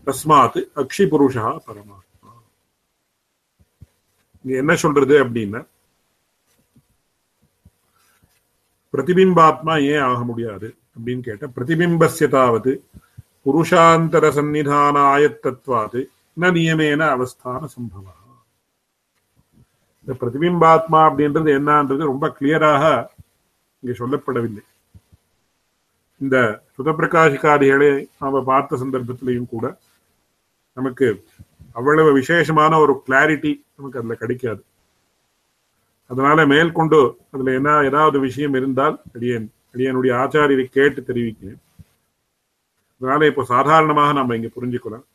தஸ்மாத் அக்ஷி புருஷா பரமாத்மா இங்க என்ன சொல்றது அப்படின்னா பிரதிபிம்பாத்மா ஏன் ஆக முடியாது அப்படின்னு கேட்ட பிரதிபிம்பஸ்ய தாவது புருஷாந்தர சந்நிதான ஆயத்தத்வாது ந நியமேன அவஸ்தான சம்பவா இந்த பிரதிபிம்பாத்மா அப்படின்றது என்னன்றது ரொம்ப கிளியராக இங்கே சொல்லப்படவில்லை. இந்த சுதப்பிரகாசிகாதிகளை நாம் பார்த்த சந்தர்ப்பத்திலையும் கூட நமக்கு அவ்வளவு விசேஷமான ஒரு கிளாரிட்டி நமக்கு அதுல கிடைக்காது. அதனால மேற்கொண்டு அதுல என்ன ஏதாவது விஷயம் இருந்தால் அடியேன் அடியனுடைய ஆச்சாரியரை கேட்டு தெரிவிக்கிறேன். அதனால இப்போ சாதாரணமாக நம்ம இங்க புரிஞ்சுக்கலாம்.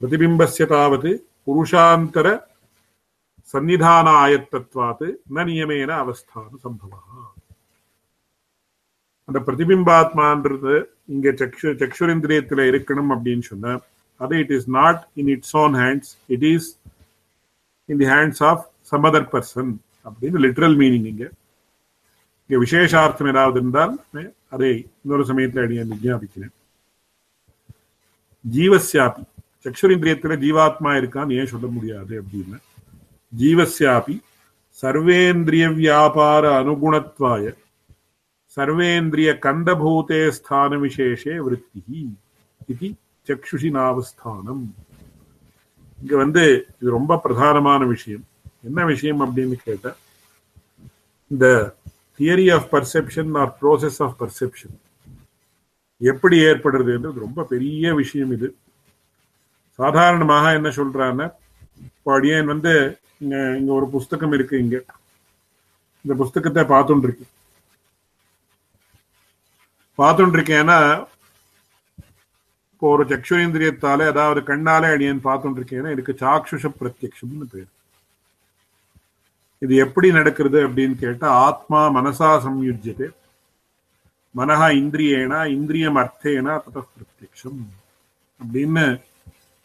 பிரதிபிம்பசிய தாவது புருஷாந்தர சந்நிதான ஆயத்தத்வாத்து ந நியமேன அவஸ்தான சம்பவம் அந்த பிரதிபிம்பாத்மான்றது இங்க சக்ஷு சக்ஷுரேந்திரியத்துல இருக்கணும் அப்படின்னு சொன்ன அது it is not in its own hands it is in the hands of some other person அப்படின்னு லிட்ரல் மீனிங் இங்க. இங்க விசேஷார்த்தம் ஏதாவது இருந்தால் அதை இன்னொரு சமயத்தில் அடிய விஜாபிக்கிறேன். ஜீவசியாபி சக்ஷுரேந்திரியத்துல ஜீவாத்மா இருக்கான்னு ஏன் சொல்ல முடியாது அப்படின்னு. ஜீவஸ்யாபி. சர்வேந்திரிய வியாபார அனுகுணத்வாய. சர்வேந்திரிய கந்தபூதே ஸ்தான விசேஷே விருத்தி இது சக்ஷுஷி நாவஸ்தானம் இங்க வந்து இது ரொம்ப பிரதானமான விஷயம். என்ன விஷயம் அப்படின்னு கேட்டா இந்த theory of perception or process of perception எப்படி ஏற்படுறதுன்றது ரொம்ப பெரிய விஷயம் இது. சாதாரணமாக என்ன சொல்றான்னா இப்போ அடியேன் வந்து இங்க இங்க ஒரு புஸ்தகம் இருக்கு இங்க. இந்த புஸ்தகத்தை பார்த்துட்டு இருக்கு பார்த்துட்டு இருக்கேன்னா இப்போ ஒரு சக்ஷுரேந்திரியத்தால அதாவது கண்ணாலே அடியேன் பார்த்துட்டு இருக்கேன்னா இதுக்கு சாக்ஷுஷ பிரத்யக்ஷம்னு பேர். இது எப்படி நடக்கிறது அப்படின்னு கேட்டா ஆத்மா மனசா சம்யுஜ்யத்தை மனஹா இந்திரியேனா இந்திரியம் அர்த்தேனா தத பிரத்யக்ஷம். அப்படின்னு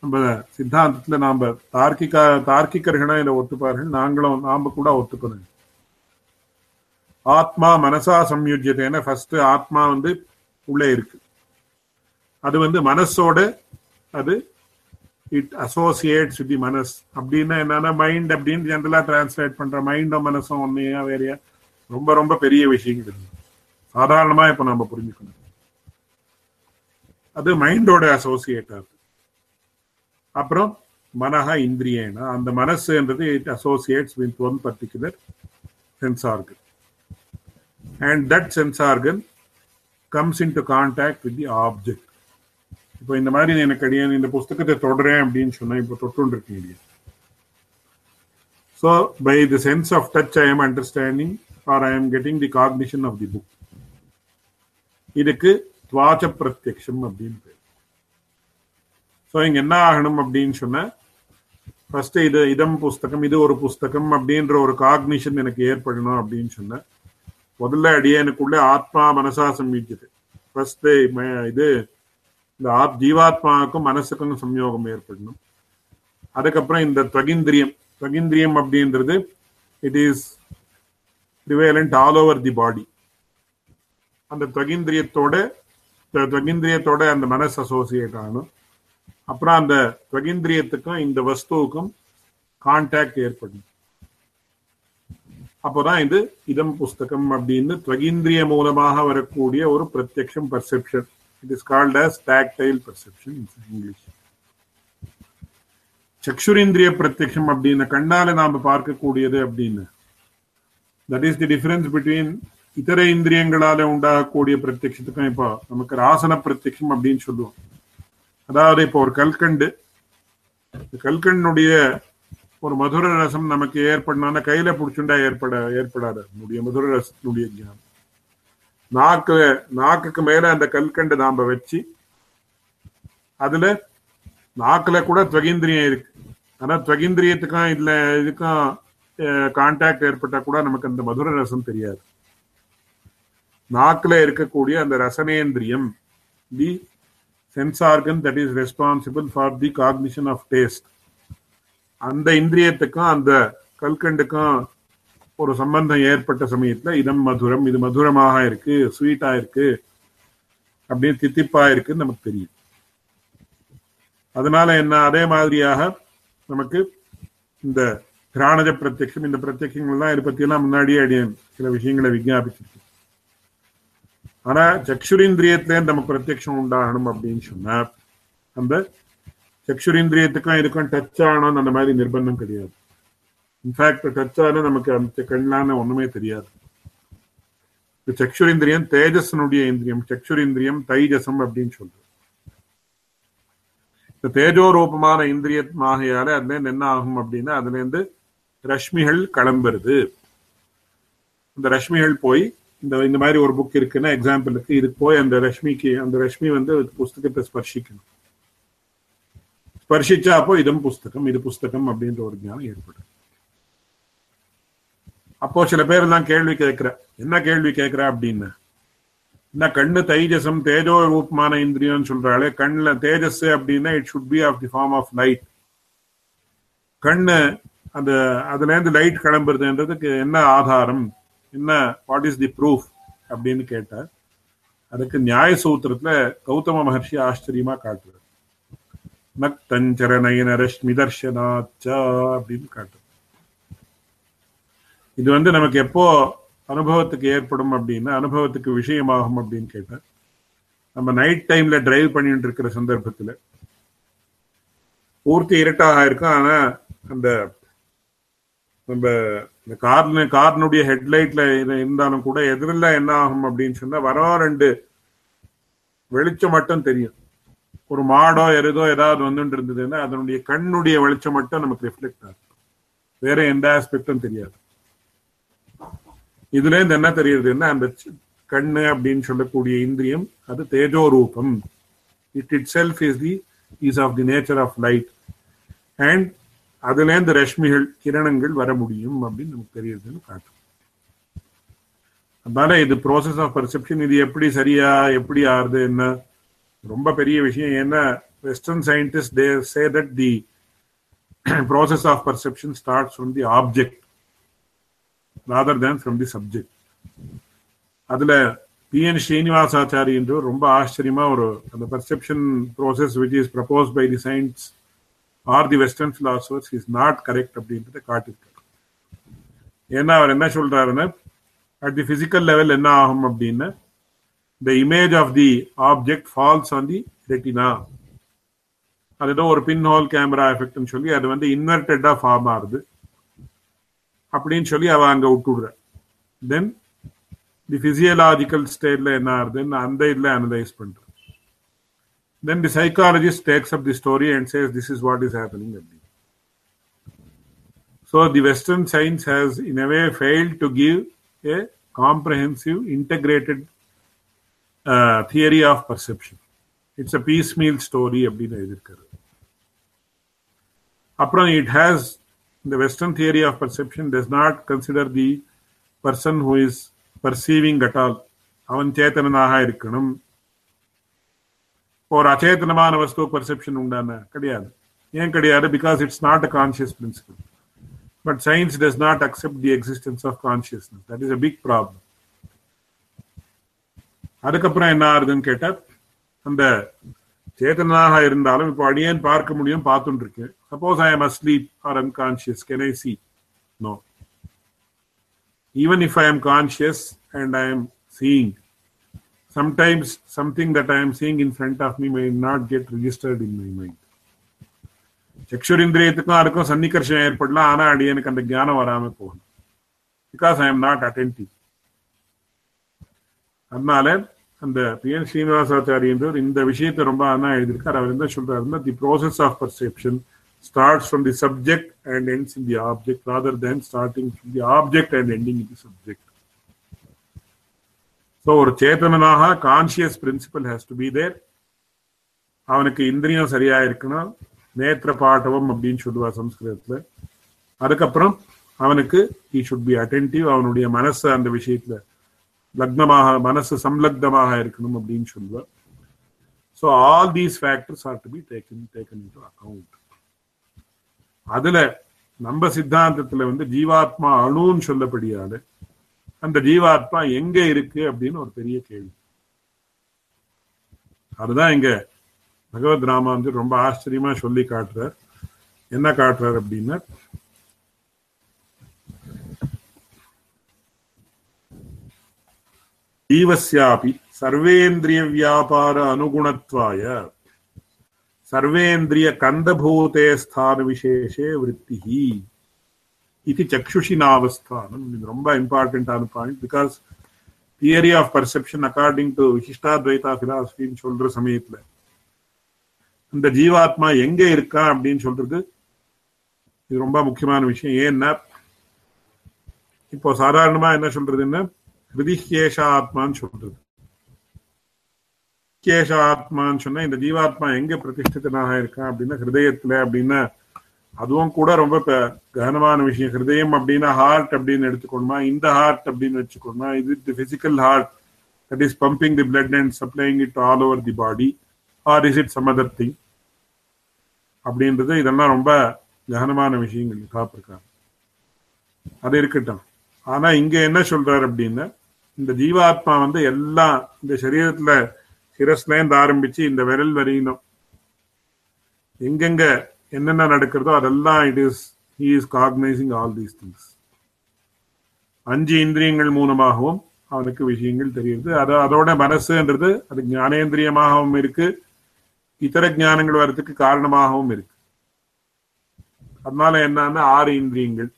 நம்ம சித்தாந்தத்துல நாம தார்க்கிக தார்க்கிகர்களா இதை ஒத்துப்பார்கள். நாங்களும் நாம கூட ஒத்துக்கணும். ஆத்மா மனசா சம்யுஜ்யத்தைன்னா ஃபர்ஸ்ட் ஆத்மா வந்து உள்ளே இருக்கு. அது வந்து மனசோட அது இட் அசோசியேட்ஸ் வித் தி மனஸ். அப்படின்னா என்னன்னா மைண்ட் அப்படின்னு ஜென்ரலா டிரான்ஸ்லேட் பண்ற மைண்டும் மனசும் ஒன்னையா வேறையா? ரொம்ப ரொம்ப பெரிய விஷயங்கள் சாதாரணமா இப்ப நம்ம புரிஞ்சுக்கணும். அது மைண்டோட அசோசியேட் ஆகுது. அப்புறம் மனஹா இந்திரியேனா அந்த மனசுன்றது it associates with one particular sense organ and that sense organ comes into contact with the object இப்போ இந்த மாதிரி எனக்கு அடியான் இந்த புஸ்தகத்தை தொடரேன் அப்படின்னு சொன்னேன் இப்போ தொட்டு இருக்கீங்க so by the sense of touch I am understanding or I am getting the cognition of the book இதுக்கு துவாச்ச பிரத்யக்ஷம் அப்படின்னு பேர். ஸோ இங்க என்ன ஆகணும் அப்படின்னு சொன்ன ஃபர்ஸ்ட் இது இதம் புஸ்தகம் இது ஒரு புஸ்தகம் அப்படின்ற ஒரு காக்னிஷன் எனக்கு ஏற்படணும் அப்படின்னு சொன்ன முதல்ல அடியனுக்குள்ள ஆத்மா மனசா சம்மிச்சது ஃபர்ஸ்ட் இது இந்த ஆப் ஜீவாத்மாவுக்கும் மனசுக்கும் சம்யோகம் ஏற்படணும். அதுக்கப்புறம் இந்த துவகிந்திரியம். துவகிந்திரியம் அப்படின்றது it is relevant all over the body அந்த துவகிந்திரியத்தோட துவகிந்திரியத்தோட அந்த மனசு அசோசியேட் ஆகணும். அப்புறம் அந்த துவகிந்திரியத்துக்கும் இந்த வஸ்துவுக்கும் கான்டாக்ட் ஏற்படும் அப்போதான் இது இதம் புஸ்தகம் அப்படின்னு துவகிந்திரிய மூலமாக வரக்கூடிய ஒரு பிரத்யக்ஷம் perception it is called as tactile perception English சக்ஷுரேந்திரிய பிரத்யக்ஷம் அப்படின்னு கண்ணால நாம பார்க்கக்கூடியது அப்படின்னு. That is the difference between இதர இந்திரியங்களால உண்டாகக்கூடிய பிரத்யக்ஷத்துக்கும் இப்போ நமக்கு ராசன பிரத்யக்ஷம் அப்படின்னு சொல்லுவோம். அதாவது இப்போ ஒரு கல்கண்டு. கல்கண்டுடைய ஒரு மதுர ரசம் நமக்கு ஏற்படணும்னா கையில பிடிச்சுண்டா ஏற்பட ஏற்படாது. நம்முடைய மதுர ரசத்தினுடைய ஞானம். நாக்கு நாக்குக்கு மேல அந்த கல்கண்டு நாம வச்சு அதுல நாக்குல கூட துவகேந்திரியம் இருக்கு. ஆனா துவகேந்திரியத்துக்கும் இல்ல இதுக்கும் கான்டாக்ட் ஏற்பட்டா கூட நமக்கு அந்த மதுர ரசம் தெரியாது. நாக்குல இருக்கக்கூடிய அந்த ரசனேந்திரியம் the sense organ that is responsible for the cognition of taste அந்த இந்திரியத்துக்கும் அந்த கல்கண்டுக்கும் ஒரு சம்பந்தம் ஏற்பட்ட சமயத்துல இதம் மதுரம் இது மதுரமாக இருக்கு ஸ்வீட்டா இருக்கு அப்படின்னு தித்திப்பா இருக்குன்னு நமக்கு தெரியும். அதனால என்ன அதே மாதிரியாக நமக்கு இந்த கிராணஜ பிரத்யக்ஷம் இந்த பிரத்யக்ஷங்கள்லாம் இதை பத்தியெல்லாம் முன்னாடியே அடிய சில விஷயங்களை விஜாபிச்சிருக்கு ஆனா சக்ஷுரிந்திரியத்திலே நம்ம பிரத்யக்ஷம் உண்டாகணும் அப்படின்னு சொன்னா அந்த சக்ஷுரேந்திரியத்துக்கும் இதுக்கும் டச் ஆகணும்னு அந்த மாதிரி நிர்பந்தம் கிடையாது. இன்ஃபேக்ட் டச் ஆன நமக்கு அந்த கண்ணான ஒண்ணுமே தெரியாது. சக்ஷுரேந்திரியம் தேஜஸனுடைய இந்திரியம் சக்ஷுரேந்திரியம் தைஜசம் அப்படின்னு சொல்றோம். இந்த தேஜோரூபமான இந்திரியமாகையால அதுல இருந்து என்ன ஆகும் அப்படின்னா அதுல இருந்து ரஷ்மிகள் கிளம்புறது. இந்த ரஷ்மிகள் போய் இந்த இந்த மாதிரி ஒரு புக் இருக்குன்னா எக்ஸாம்பிளுக்கு இது போய் அந்த ரஷ்மிக்கு அந்த ரஷ்மி வந்து புஸ்தகத்தை ஸ்பர்ஷிக்கணும். ஸ்பர்ஷிச்சா அப்போ இதம் புஸ்தகம் இது புஸ்தகம் அப்படின்ற ஒரு ஞானம் ஏற்படும் அப்போ சில பேர் தான் கேள்வி கேட்கிற என்ன கேள்வி கேட்கிற அப்படின்னு என்ன கண்ணு தைஜசம் தேஜோ ரூபமான இந்திரியம் சொல்றாளே கண்ணுல தேஜஸ் அப்படின்னா it should be of the form of light கண்ணு அந்த அதுல இருந்து லைட் கிளம்புறதுன்றதுக்கு என்ன ஆதாரம் என்ன வாட் இஸ் தி ப்ரூஃப் அப்படின்னு கேட்டார் அதுக்கு நியாய சூத்திரத்துல கௌதம மகர்ஷி ஆச்சரியமா காட்டுறார் நக்தஞ்சர நயன ரஷ்மி தர்ஷனாச்சா அப்படின்னு காட்டும். இது வந்து நமக்கு எப்போ அனுபவத்துக்கு ஏற்படும் அப்படின்னா அனுபவத்துக்கு விஷயமாகும் அப்படின்னு கேட்டேன் நம்ம நைட் டைம்ல டிரைவ் பண்ணிட்டு இருக்கிற சந்தர்ப்பத்துல. பூர்த்தி இருட்டாக இருக்கும் ஆனா அந்த நம்ம இந்த கார்ல கார்னுடைய ஹெட்லைட்ல இருந்தாலும் கூட எதிரில் என்ன ஆகும் அப்படின்னு சொன்னா வர ரெண்டு வெளிச்சம் மட்டும் தெரியும். ஒரு மாடோ எருதோ ஏதாவது வந்துட்டு இருந்ததுன்னா அதனுடைய கண்ணுடைய வெளிச்சம் மட்டும் நமக்கு ரிஃப்ளெக்ட் ஆகும். வேற எந்த ஆஸ்பெக்டும் தெரியாது. இதுல இருந்து என்ன தெரியுதுன்னா அந்த கண்ணு அப்படின்னு சொல்லக்கூடிய இந்திரியம் அது தேஜோ ரூபம் it itself is the is of the nature of light and அதுல இருந்து ரஷ்மிகள் கிரணங்கள் வர முடியும் அப்படின்னு நமக்கு தெரியுதுன்னு காட்டும். அதனால இது ப்ராசஸ் ஆஃப் பர்செப்ஷன் இது எப்படி சரியா எப்படி ஆறுது என்ன? ரொம்ப பெரிய விஷயம் ஏன்னா western scientist they say that the process of perception starts from the object rather than from the subject அதுல பி என் ஸ்ரீனிவாசாச்சாரி என்று ரொம்ப ஆச்சரியமா ஒரு அந்த perception process which is propose by the science or the western philosophers is not correct அப்படின்றத காட்டிருக்காரு ஏன்னா அவர் என்ன சொல்றாருன்னா அட் தி பிசிக்கல் லெவல் என்ன ஆகும் அப்படின்னா the image of the object falls on the retina அது ஏதோ ஒரு பின் ஹோல் கேமரா எஃபெக்ட்னு சொல்லி அது வந்து இன்வெர்டடா ஃபார்ம் ஆகுது அப்படின்னு சொல்லி அவ அங்க விட்டுடுற தென் தி பிசியலாஜிக்கல் ஸ்டேட்ல என்ன ஆகுதுன்னு அந்த இதுல அனலைஸ் பண்ற then the psychologist takes up the story and says this is what is happening அப்படின்னு so the western science has in a way fail to give a comprehensive integrated uh, theory of perception. It's a piecemeal story அப்படின்னு எழுதியிருக்காரு. அப்புறம் it has the western theory of perception does not consider the person who is perceiving at all. அவன் சேத்தனனாக இருக்கணும். ஒரு அச்சேதனமான வஸ்து perception உண்டான கிடையாது. ஏன் கிடையாது? Because it's not a conscious principle but science does not accept the existence of consciousness that is a big problem அதுக்கப்புறம் என்ன ஆகுதுன்னு கேட்டா அந்த சேதனாக இருந்தாலும் இப்போ அடியேன் பார்க்க முடியும்? பார்த்துட்டு இருக்கேன் suppose I am asleep or unconscious can I see no even if I am conscious and I am seeing sometimes something that I am seeing in front of me may not get registered in my mind. சக்ஷுரிந்திரியத்துக்கும் அதுக்கும் சன்னிகர்ஷம் ஏற்படலாம் ஆனா அடி எனக்கு அந்த ஞானம் வராம போகணும் because I am not attentive அதனால அந்த பி என் ஸ்ரீனிவாசாச்சாரி என்றவர் இந்த விஷயத்தை ரொம்ப அண்ணா எழுதியிருக்கார். அவர் என்ன சொல்றாருன்னா the process of perception starts from the subject and ends in the object rather than starting from the object and ending in the subject so ஒரு சேத்தனனாக conscious principle has to be there அவனுக்கு இந்திரியம் சரியா இருக்கணும். நேத்திர பாட்டவம் அப்படின்னு சொல்லுவா சம்ஸ்கிருதத்துல. அதுக்கப்புறம் அவனுக்கு ஹி ஷுட் பி அட்டென்டிவ் அவனுடைய மனசு அந்த விஷயத்துல லக்னமாக மனசு சம்லக்னமாக இருக்கணும் அப்படின்னு சொல்லுவார் so all these factors are to be taken taken into account அதுல நம்ம சித்தாந்தத்துல வந்து ஜீவாத்மா அணுன்னு சொல்லப்படியாது அந்த ஜீவாத்மா எங்க இருக்கு அப்படின்னு ஒரு பெரிய கேள்வி. அதுதான் இங்க பகவத் ராமானுஜர் ரொம்ப ஆச்சரியமா சொல்லி காட்டுறார். என்ன காட்டுறார் அப்படின்னா ஜீவஸ்யாபி சர்வேந்திரிய வியாபார அனுகுணத்வாய சர்வேந்திரிய கந்தபூதே ஸ்தான விசேஷே விற்த்தி இது சக்ஷுஷி இது ரொம்ப இம்பார்ட்டன்டான point because theory of perception according to Vishishtadvaita பிலாசபின்னு சொல்ற சமயத்துல இந்த ஜீவாத்மா எங்க இருக்கா அப்படின்னு சொல்றது இது ரொம்ப முக்கியமான விஷயம். ஏன்னா இப்போ சாதாரணமா என்ன சொல்றதுன்னா ஹிருதிஹேஷ ஆத்மான்னு சொல்றது. கேஷ ஆத்மான்னு சொன்னா இந்த ஜீவாத்மா எங்க பிரதிஷ்டிதனாக இருக்கான் அப்படின்னா ஹிருதயத்துல அப்படின்னா அதுவும் கூட ரொம்ப ககனமான விஷயம். ஹிருதயம் அப்படின்னா ஹார்ட் அப்படின்னு எடுத்துக்கணுமா? இந்த ஹார்ட் அப்படின்னு வச்சுக்கணுமா? இது the physical heart that is pumping the blood and supplying it all over the body or is it some other thing அப்படின்றது இதெல்லாம் ரொம்ப ககனமான விஷயங்கள் காப்பிருக்காங்க. அது இருக்கட்டும். ஆனா இங்க என்ன சொல்றாரு அப்படின்னா இந்த ஜீவாத்மா வந்து எல்லாம் இந்த சரீரத்துல சிரஸ்ல இருந்து ஆரம்பிச்சு இந்த விரல் வரையிலும் எங்கெங்க என்னென்ன நடக்கிறதோ அதெல்லாம் it is he is cognising all these things அஞ்சு இந்திரியங்கள் மூலமாகவும் அவனுக்கு விஷயங்கள் தெரியுது. அது அதோட மனசுன்றது அது ஞானேந்திரியமாகவும் இருக்கு. இதர ஞானங்கள் வர்றதுக்கு காரணமாகவும் இருக்கு. அதனால என்னன்னா ஆறு இந்திரியங்கள்.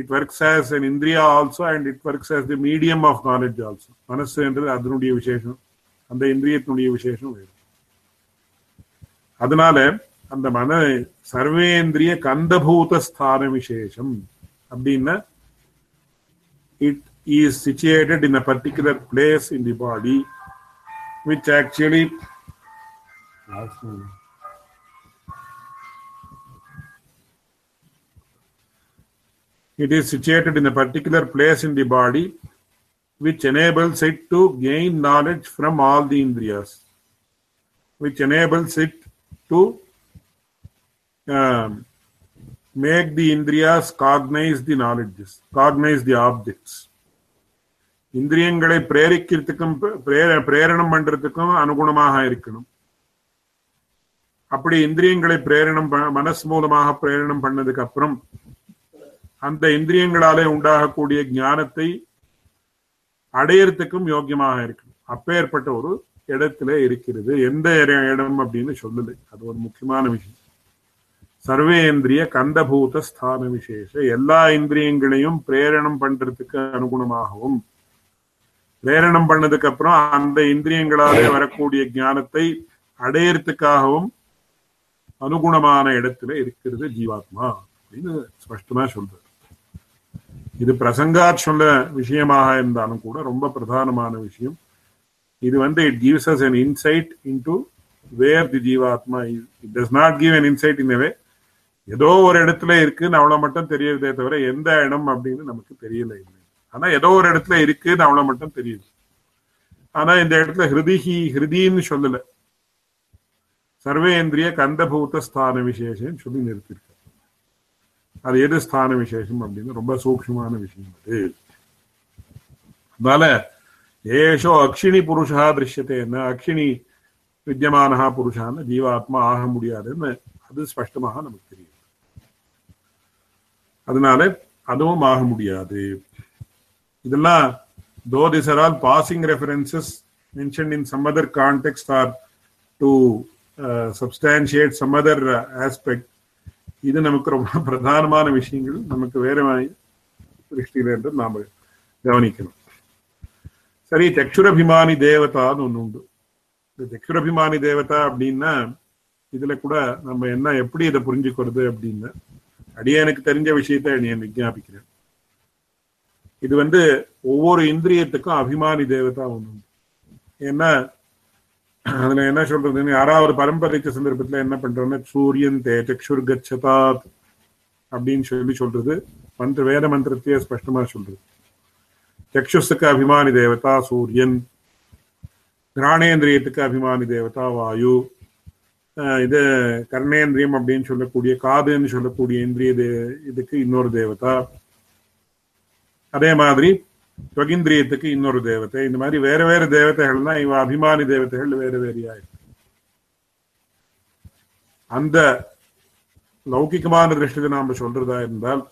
It works as an indriya also and it works as the medium of knowledge also மனசுன்றது அதனுடைய விசேஷம் அந்த இந்திரியத்தினுடைய விசேஷம் வேறு அதனால அந்த மன சர்வேந்திரிய கந்தபூத ஸ்தான விசேஷம் அப்படின்னா it is situated in a particular place in the body which actually it is situated in a particular place in the body which enables it to gain knowledge from all the indriyas which enables it to um, make the indriyas cognize the knowledges cognize the objects இந்திரியங்களை பிரேரிக்கிறதுக்கும் பிரே- பிரேரணம் பண்றதுக்கும் அனுகுணமாக இருக்கணும் அப்படி இந்திரியங்களை பிரேரணம் ப- மனசு மூலமாக பிரேரணம் பண்ணதுக்கு அப்புறம் அந்த இந்திரியங்களாலே உண்டாகக்கூடிய ஞானத்தை அடையறதுக்கும் யோக்கியமாக இருக்கணும். அப்பேற்பட்ட ஒரு இடத்துல இருக்கிறது. எந்த இடம் அப்படின்னு சொல்லலை அது ஒரு முக்கியமான விஷயம். சர்வேந்திரிய கந்தபூத ஸ்தான விசேஷ. எல்லா இந்திரியங்களையும் பிரேரணம் பண்றதுக்கு அனுகுணமாகவும் பிரேரணம் பண்ணதுக்கு அப்புறம் அந்த இந்திரியங்களாலே வரக்கூடிய ஞானத்தை அடையறதுக்காகவும் அனுகுணமான இடத்துல இருக்கிறது ஜீவாத்மா அப்படின்னு ஸ்பஷ்டமா சொல்றாரு. இது பிரசங்கார் சொல்ல விஷயமாக இருந்தாலும் கூட ரொம்ப பிரதானமான விஷயம். இது வந்து it gives us an insight into where the jivatma is. Does not not give insight in way a ஏதோ ஒரு இடத்துல இருக்குன்னு அவ்வளவு மட்டும் தெரியுதே தவிர எந்த இடம் அப்படின்னு நமக்கு தெரியல இல்லை. ஆனா ஏதோ ஒரு இடத்துல இருக்குன்னு அவ்வளவு மட்டும் தெரியுது. ஆனா இந்த இடத்துல ஹிருதிஹி ஹிருதின்னு சொல்லல. சர்வேந்திரிய கந்தபூத ஸ்தான விசேஷம் சொல்லி நிறுத்திருக்கு. அது எது ஸ்தான விசேஷம் அப்படின்னு ரொம்ப சூக்மமான விஷயம் அது. அதனால ஏஷோ அக்ஷினி புருஷா திருஷ்யத்தேன்னு அக்ஷினி வித்தியமானஹா புருஷான்னு ஜீவாத்மா ஆக முடியாதுன்னு அது ஸ்பஷ்டமாக நமக்கு தெரியும். அதனால அதுவும் ஆக முடியாது. இதெல்லாம் though this are all passing references mention in some other context or to substantiate some other aspect இது நமக்கு ரொம்ப பிரதானமான விஷயங்கள். நமக்கு வேற திருஷ்டியில என்று நாம கவனிக்கணும். சரி தக்ஷுரபிமானி தேவதான்னு ஒண்ணு உண்டு. இந்த தக்ஷுரபிமானி தேவதா அப்படின்னா இதுல கூட நம்ம என்ன எப்படி இதை புரிஞ்சுக்கிறது அப்படின்னா எனக்கு தெரிஞ்ச விஷயத்தை அடியன் விஜாபிக்கிறேன் இது வந்து ஒவ்வொரு இந்திரியத்துக்கும் அபிமானி தேவதா ஒண்ணு உண்டு. ஏன்னா அதுல என்ன சொல்றதுன்னு யாராவது பரம்பரைச்ச சந்தர்ப்பத்துல என்ன பண்றோம்னா சூரியன் தே சக்ஷுர் கச்சதாத் அப்படின்னு சொல்லி சொல்றது. மந்திர வேத மந்திரத்தையே ஸ்பஷ்டமா சொல்றது. சக்ஷுஸுக்கு அபிமானி தேவதா சூரியன். கிராணேந்திரியத்துக்கு அபிமானி தேவதா வாயு. இது கர்ணேந்திரியம் அப்படின்னு சொல்லக்கூடிய காதுன்னு சொல்லக்கூடிய இந்திரிய தே- இதுக்கு இன்னொரு தேவதா. அதே மாதிரி ஸ்வகிந்திரியத்துக்கு இன்னொரு தேவத்தை. இந்த மாதிரி வேற வேற தேவதைகள்னா இவ அபிமானி தேவதைகள் வேற வேறையா இருக்கு அந்த லௌகிகமான திருஷ்டிக்கு நாம சொல்றதா இருந்தால்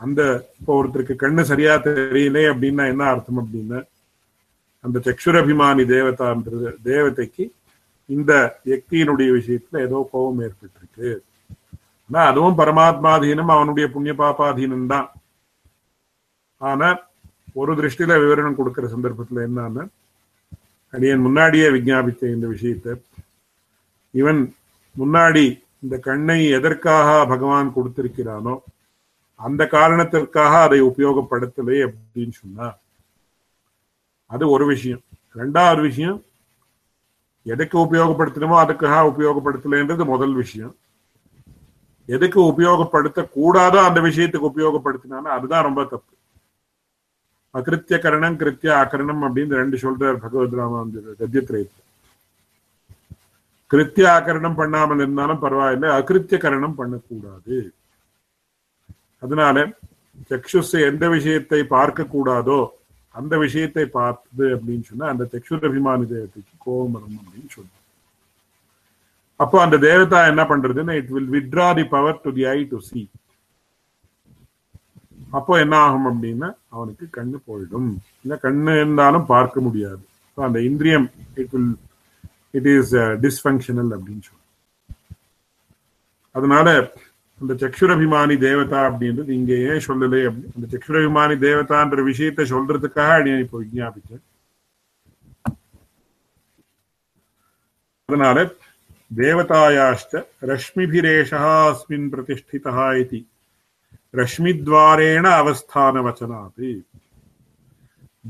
அந்த இப்போ ஒருத்தருக்கு கண்ணு சரியா தெரியலே அப்படின்னா என்ன அர்த்தம் அப்படின்னா? அந்த சக்ஷுரபிமானி தேவதான்றது தேவதைக்கு இந்த யக்தியினுடைய விஷயத்துல ஏதோ கோபம் ஏற்பட்டிருக்கு. ஆனா அதுவும் பரமாத்மாதீனம் அவனுடைய புண்ணிய பாப்பாதீனம் தான் ஆனா ஒரு திருஷ்டியில விவரணம் கொடுக்கிற சந்தர்ப்பத்துல என்னன்னா அடியன் முன்னாடியே விஜாபித்த இந்த விஷயத்தை இவன் முன்னாடி இந்த கண்ணை எதற்காக பகவான் கொடுத்திருக்கிறானோ அந்த காரணத்திற்காக அதை உபயோகப்படுத்தலை அப்படின்னு சொன்னா அது ஒரு விஷயம் ரெண்டாவது விஷயம் எதுக்கு உபயோகப்படுத்தணுமோ அதுக்காக உபயோகப்படுத்தலைன்றது முதல் விஷயம் எதுக்கு உபயோகப்படுத்த கூடாதோ அந்த விஷயத்துக்கு உபயோகப்படுத்தினாலும் அதுதான் ரொம்ப தப்பு அகிருத்திய கரணம் கிருத்திய ஆக்கரணம் அப்படின்னு ரெண்டு சொல்றார் பகவத் ராம கத்தியத்திரயத்தில் கிருத்திய ஆக்கரணம் பண்ணாமல் இருந்தாலும் பரவாயில்லை அகிருத்திய கரணம் பண்ணக்கூடாது. அதனால சக்ஷுஸ் எந்த விஷயத்தை பார்க்க கூடாதோ அந்த விஷயத்தை பார்த்தது அப்படின்னு சொன்னா அந்த சக்ஷுரபிமானி தேவதைக்கு கோபம் வரும் அப்படின்னு சொல்லுவோம் அப்போ அந்த தேவதா என்ன பண்றதுன்னா it will withdraw the power to the eye to see அப்போ என்ன ஆகும் அப்படின்னா அவனுக்கு கண்ணு போயிடும் இல்ல கண்ணு இருந்தாலும் பார்க்க முடியாது So, அந்த இந்திரியம் it will it is dysfunctional அப்படின்னு சொல்லுவோம் அதனால அந்த சக்ஷுரபிமானி தேவதா அப்படின்றது இங்க ஏன் சொல்லலை அப்படி அந்த சக்ஷுரபிமானி தேவதான்ற விஷயத்தை சொல்றதுக்காக அடி இப்போ விஞ்ஞாபிச்சேன் அதனால தேவதாயாஷ்ட ரஷ்மிபிரேஷா அஸ்மின் பிரதிஷ்டிதா இதி ரஷ்மித்வாரேண அவஸ்தான வச்சனாதி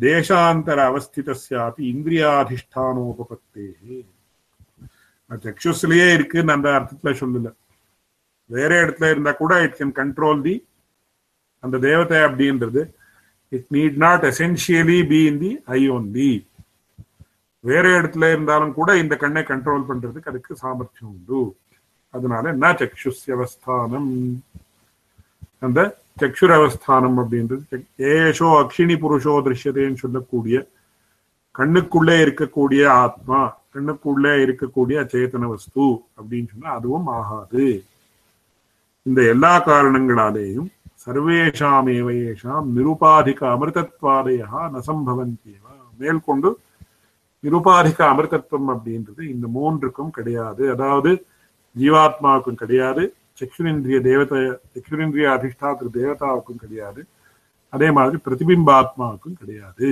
தேசாந்தர அவஸ்திதஸ்யாபி இந்திரியாதிஷ்டானோபத்தே சக்ஷுஸ்லயே இருக்குன்னு அந்த அர்த்தத்துல சொல்லல. வேற இடத்துல இருந்தா கூட இட் கேன் கண்ட்ரோல் தி அந்த தேவதை அப்படின்றது. It need not essentially be in the eye only வேற இடத்துல இருந்தாலும் கூட இந்த கண்ணை கண்ட்ரோல் பண்றதுக்கு அதுக்கு சாமர்த்தியம் உண்டு. அதனால என்ன சக்ஷுஸ்யவஸ்தானம். அந்த சக்ஷுர அவஸ்தானம் அப்படின்றது ஏஷோ அக்ஷினி புருஷோ திருஷ்யதேன்னு சொல்லக்கூடிய கண்ணுக்குள்ளே இருக்கக்கூடிய ஆத்மா கண்ணுக்குள்ளே இருக்கக்கூடிய அச்சேதன வஸ்து அப்படின்னு சொன்னா அதுவும் ஆகாது. இந்த எல்லா காரணங்களாலேயும் சர்வேஷாம் ஏஷாம் நிருபாதிக அமிர்தத்வாதயா நசம்பவந்தியவா. மேற்கொண்டு நிருபாதிக அமிர்தத்துவம் அப்படின்றது இந்த மூன்றுக்கும் கிடையாது. அதாவது ஜீவாத்மாவுக்கும் கிடையாது. சக்ஷுரேந்திரிய தேவதை சக்ஷுரேந்திரிய அதிஷ்டாத்திர தேவதாவுக்கும் கிடையாது அதே மாதிரி பிரதிபிம்பாத்மாவுக்கும் கிடையாது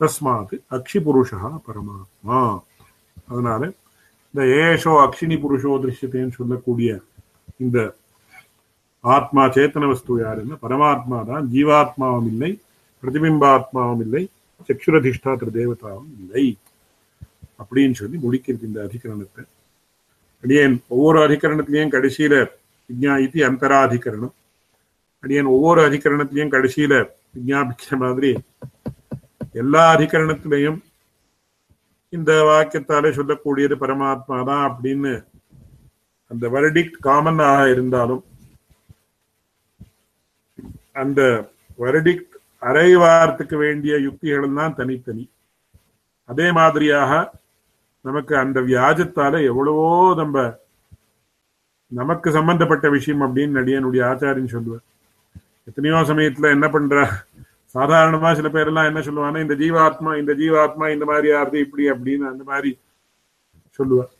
தஸ்மாத் அக்ஷி புருஷா பரமாத்மா அதனால இந்த ஏஷோ அக்ஷினி புருஷோ திருஷ்யத்தைன்னு சொல்லக்கூடிய இந்த ஆத்மா சேத்தன வஸ்து யாருன்னா பரமாத்மா தான் ஜீவாத்மாவும் இல்லை பிரதிபிம்பாத்மாவும் இல்லை சக்ஷுரதிஷ்டாத்திர தேவதாவும் இல்லை அப்படின்னு சொல்லி முடிக்கிறது இந்த அதிகரணத்தை அடியேன் ஒவ்வொரு அதிகரணத்திலையும் கடைசியில விஜ்ஞாயித்தி இத்தி அந்தராதிகரணம். அடியேன் ஒவ்வொரு அதிகரணத்திலையும் கடைசியில விஜாபிக்கிற மாதிரி எல்லா அதிகரணத்திலையும் இந்த வாக்கியத்தாலே சொல்லக்கூடியது பரமாத்மா தான் அப்படின்னு அந்த வெரடிக்ட் காமனாக இருந்தாலும் அந்த வெரடிக்ட் அரைவாரத்துக்கு வேண்டிய யுக்திகள் தான் தனித்தனி. அதே மாதிரியாக நமக்கு அந்த வியாஜத்தால எவ்வளவோ நம்ம நமக்கு சம்பந்தப்பட்ட விஷயம் அப்படின்னு நடிகனுடைய ஆச்சாரியன் சொல்லுவார். எத்தனையோ சமயத்துல என்ன பண்ற? சாதாரணமா சில பேரெல்லாம் என்ன சொல்லுவாங்கன்னா இந்த ஜீவாத்மா இந்த ஜீவாத்மா இந்த மாதிரி ஆறுது இப்படி அப்படின்னு அந்த மாதிரி சொல்லுவார்.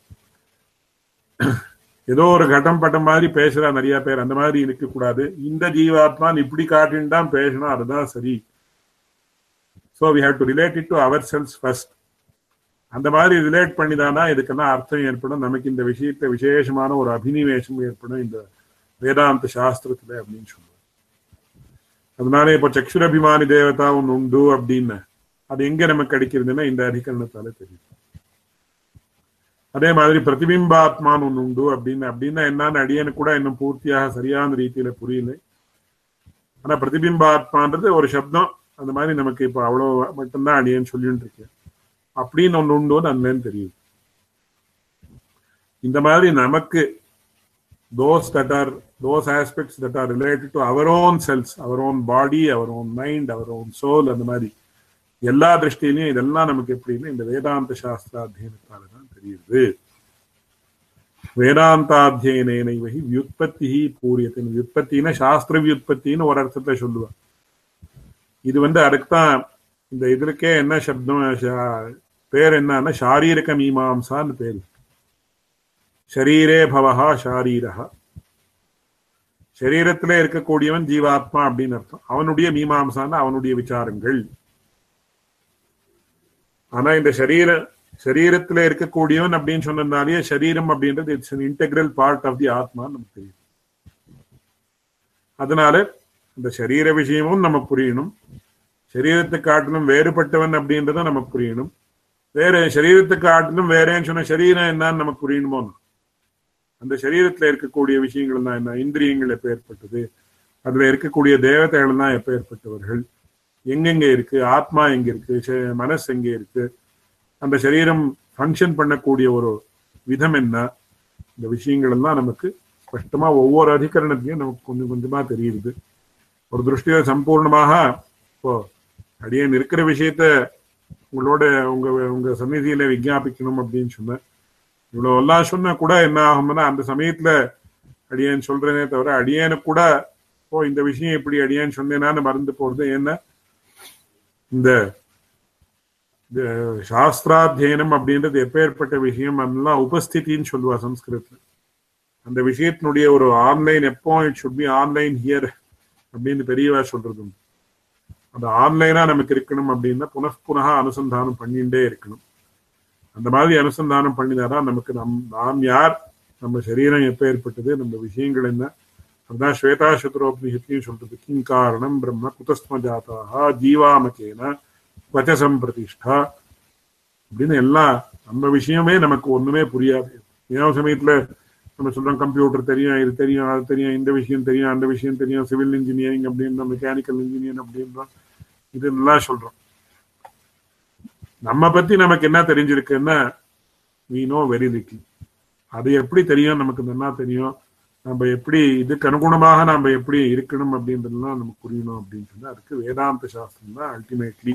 ஏதோ ஒரு கட்டம் பட்டம் மாதிரி பேசுறா நிறைய பேர். அந்த மாதிரி இருக்க கூடாது இந்த ஜீவாத்மான் இப்படி காட்டின்னு தான் பேசணும். அதுதான் சரி. So we have to relate it to our cells first அந்த மாதிரி ரிலேட் பண்ணி தானா இதுக்கெல்லாம் அர்த்தம் ஏற்படும். நமக்கு இந்த விஷயத்த விசேஷமான ஒரு அபினிவேசம் ஏற்படும் இந்த வேதாந்த சாஸ்திரத்துல அப்படின்னு சொல்லுவோம் அதனால இப்போ சக்ஷுரபிமானி தேவதா ஒன்று உண்டு அப்படின்னு. அது எங்க நமக்கு கிடைக்கிறதுன்னா இந்த அதிகரணத்தால தெரியும். அதே மாதிரி பிரதிபிம்பாத்மான் ஒன்று உண்டு அப்படின்னு. அப்படின்னா என்னன்னு அடியனுக்கு கூட இன்னும் பூர்த்தியாக சரியான ரீதியில புரியல. ஆனா பிரதிபிம்பாத்மான்றது ஒரு சப்தம். அந்த மாதிரி நமக்கு இப்ப அவ்வளவு மட்டும்தான் அடியேன்னு சொல்லிட்டு இருக்கேன். அப்படின்னு ஒன்று உண்டோன்னு அதுலேருந்து தெரியுது இந்த மாதிரி நமக்கு those that are those aspects that are related to our own cells our own body our own mind our own soul அந்த மாதிரி எல்லா திருஷ்டிலையும் இதெல்லாம் நமக்கு எப்படின்னு இந்த வேதாந்த சாஸ்திராத்தியனத்தால தான் தெரியுது. வேதாந்தாத்தியனை வகி வியுற்பத்தி பூரியத்தின் வியுற்பத்தின்னா சாஸ்திர வியுற்பத்தின்னு ஒரு அர்த்தத்தை சொல்லுவார் இது வந்து அதுக்குதான் இந்த இதற்கே என்ன சப்தம் சா- பேர் என்னன்னா சாரீரக மீமாம்சான்னு பேர். ஷரீரே பவஹா ஷாரீரஹா. சரீரத்துல இருக்கக்கூடியவன் ஜீவாத்மா அப்படின்னு அர்த்தம். அவனுடைய மீமாம்சான அவனுடைய விசாரங்கள். ஆனா இந்த சரீர சரீரத்துல இருக்கக்கூடியவன் அப்படின்னு சொன்னதுனாலேயே சரீரம் அப்படின்றது it's an integral part of the ஆத்மான்னு நமக்கு தெரியும். அதனால இந்த சரீர விஷயமும் நம்ம புரியணும். சரீரத்தை காட்டிலும் வேறுபட்டவன் அப்படின்றத நமக்கு புரியணும். வேற சரீரத்துக்கு ஆட்டிலும் வேறேன்னு சொன்ன சரீரம் என்னன்னு நமக்கு புரியணுமோ? அந்த சரீரத்துல இருக்கக்கூடிய விஷயங்கள் தான் என்ன? இந்திரியங்கள் எப்ப ஏற்பட்டது? அதுல இருக்கக்கூடிய தேவதைகள் தான் எப்ப ஏற்பட்டவர்கள்? எங்கெங்க இருக்கு? ஆத்மா எங்க இருக்கு? மனசு எங்க இருக்கு? அந்த சரீரம் ஃபங்க்ஷன் பண்ணக்கூடிய ஒரு விதம் என்ன? இந்த விஷயங்கள் எல்லாம் நமக்கு ஸ்பஷ்டமா ஒவ்வொரு அதிகரணத்தையும் நமக்கு கொஞ்சம் கொஞ்சமா தெரியுது. ஒரு திருஷ்டியில சம்பூர்ணமாக இப்போ அடியன் இருக்கிற விஷயத்த உங்களோட உங்க உங்க சந்நிதியில விஞ்ஞாபிக்கணும் அப்படின்னு சொன்னேன். இவ்வளவு எல்லாம் சொன்னா கூட என்ன ஆகும்னா அந்த சமயத்துல அடியேன்னு சொல்றேனே தவிர அடியேனுக்கு கூட ஓ இந்த விஷயம் இப்படி அடியேன்னு சொன்னேனான்னு மறந்து போறது. என்ன இந்த இந்த சாஸ்திராத்தியனம் அப்படின்றது எப்பேற்பட்ட விஷயம் அதெல்லாம் உபஸ்திதின்னு சொல்லுவா சம்ஸ்கிருதத்துல. அந்த விஷயத்தினுடைய ஒரு ஆன்லைன் எப்போ it should be online here அப்படின்னு பெரியவா சொல்றது அது அந்த ஆன்லைனா நமக்கு இருக்கணும் அப்படின்னா புனః அனுசந்தானம் பண்ணிட்டே இருக்கணும். அந்த மாதிரி அனுசந்தானம் பண்ணினாதான் நமக்கு நம் நாம் யார்? நம்ம சரீரம் எப்ப ஏற்பட்டது? நம்ம விஷயங்கள் என்ன? அதுதான் ஸ்வேதா சதுரோபனிஷத்தையும் சொல்றது. கிங் காரணம் பிரம்ம குதஸ்ம ஜாதாக ஜீவாமகேன வச்சசம் பிரதிஷ்டா. அப்படின்னு எல்லாம் நம்ம விஷயமே நமக்கு ஒண்ணுமே புரியாது. ஏன் சமயத்துல நம்ம சொல்றோம் கம்ப்யூட்டர் தெரியும் இது தெரியும் அது தெரியும் இந்த விஷயம் தெரியும் அந்த விஷயம் தெரியும் சிவில் இன்ஜினியரிங் அப்படின்றோம் மெக்கானிக்கல் இன்ஜினியரிங் அப்படின்றோம். இதெல்லாம் சொல்றோம். நம்ம பத்தி நமக்கு என்ன தெரிஞ்சிருக்குன்னா we know வெரி லிட்டில் அது எப்படி தெரியும்? நமக்கு நல்லா தெரியும்? நம்ம எப்படி இதுக்கு அனுகுணமாக நம்ம எப்படி இருக்கணும் அப்படின்றதுலாம் நமக்கு புரியணும் அப்படின்னு சொன்னா அதுக்கு வேதாந்த சாஸ்திரம் தான் அல்டிமேட்லி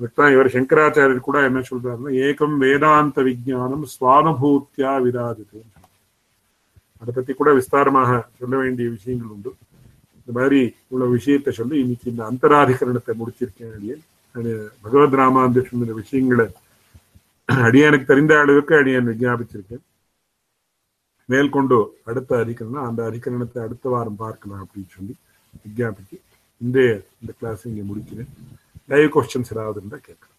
அதுதான் இவர் சங்கராச்சாரியர் கூட என்ன சொல்றாருன்னா ஏகம் வேதாந்த விஜயானம் சுவானுபூத்தியா விராஜது அதை பத்தி கூட விஸ்தாரமாக சொல்ல வேண்டிய விஷயங்கள் உண்டு. இந்த மாதிரி இவ்வளவு விஷயத்தை சொல்லி இன்னைக்கு இந்த அந்தராதிகரணத்தை முடிச்சிருக்கேன் அடியன் அது பகவத் ராமாந்து சொன்ன விஷயங்களை அடியனுக்கு தெரிந்த அளவுக்கு அடியன் விஜாபிச்சிருக்கேன் மேற்கொண்டு அடுத்த அதிகரணம் அந்த அதிகரணத்தை அடுத்த வாரம் பார்க்கலாம் அப்படின்னு சொல்லி விஞ்ஞாபிச்சு இந்த இந்த கிளாஸ் இங்கே முடிக்கிறேன். லைவ் கொஸ்டின்ஸ் ஏதாவது இருந்தால் கேட்கலாம்.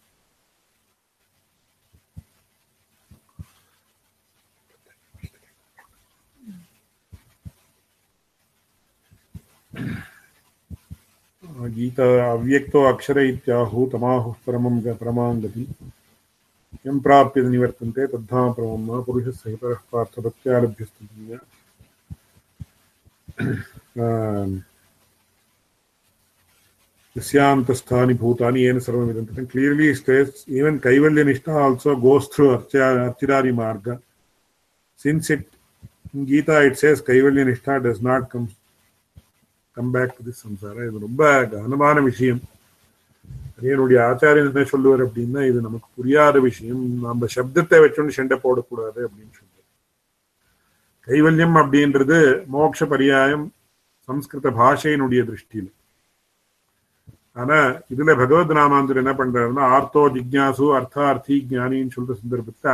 गीता अव्यक्त अक्षर इत्याहुतमाहुः परमं परमां गति यं प्राप्य निवर्तन्ते तद्धाम परमं न पुरुषस्य हितरः पार्थभक्त्यालभ्यस्तुन्या यस्यान्तस्थानि भूतानि येन सर्वमिदं क्लियर्लि स्टेट्स् इवन् कैवल्यनिष्ठा आल्सो गोस् थ्रू अर्चा मार्ग since it In Gita, it says Kaivalya come back to this samsara இது ரொம்ப கனமான விஷயம். என்னுடைய ஆச்சாரியன் என்ன சொல்லுவார் அப்படின்னா இது நமக்கு புரியாத விஷயம். நம்ம சப்தத்தை வச்சோன்னு சண்டை போடக்கூடாது அப்படின்னு சொல்லுவார் கைவல்யம் அப்படின்றது மோட்ச பரியாயம் சம்ஸ்கிருத பாஷையினுடைய திருஷ்டியில். ஆனா இதுல பகவத் ராமாந்தர் என்ன பண்றாருன்னா ஆர்த்தோ ஜிக்யாசு அர்த்தார்த்தி ஜானின்னு சொல்ற சந்தர்ப்பத்தை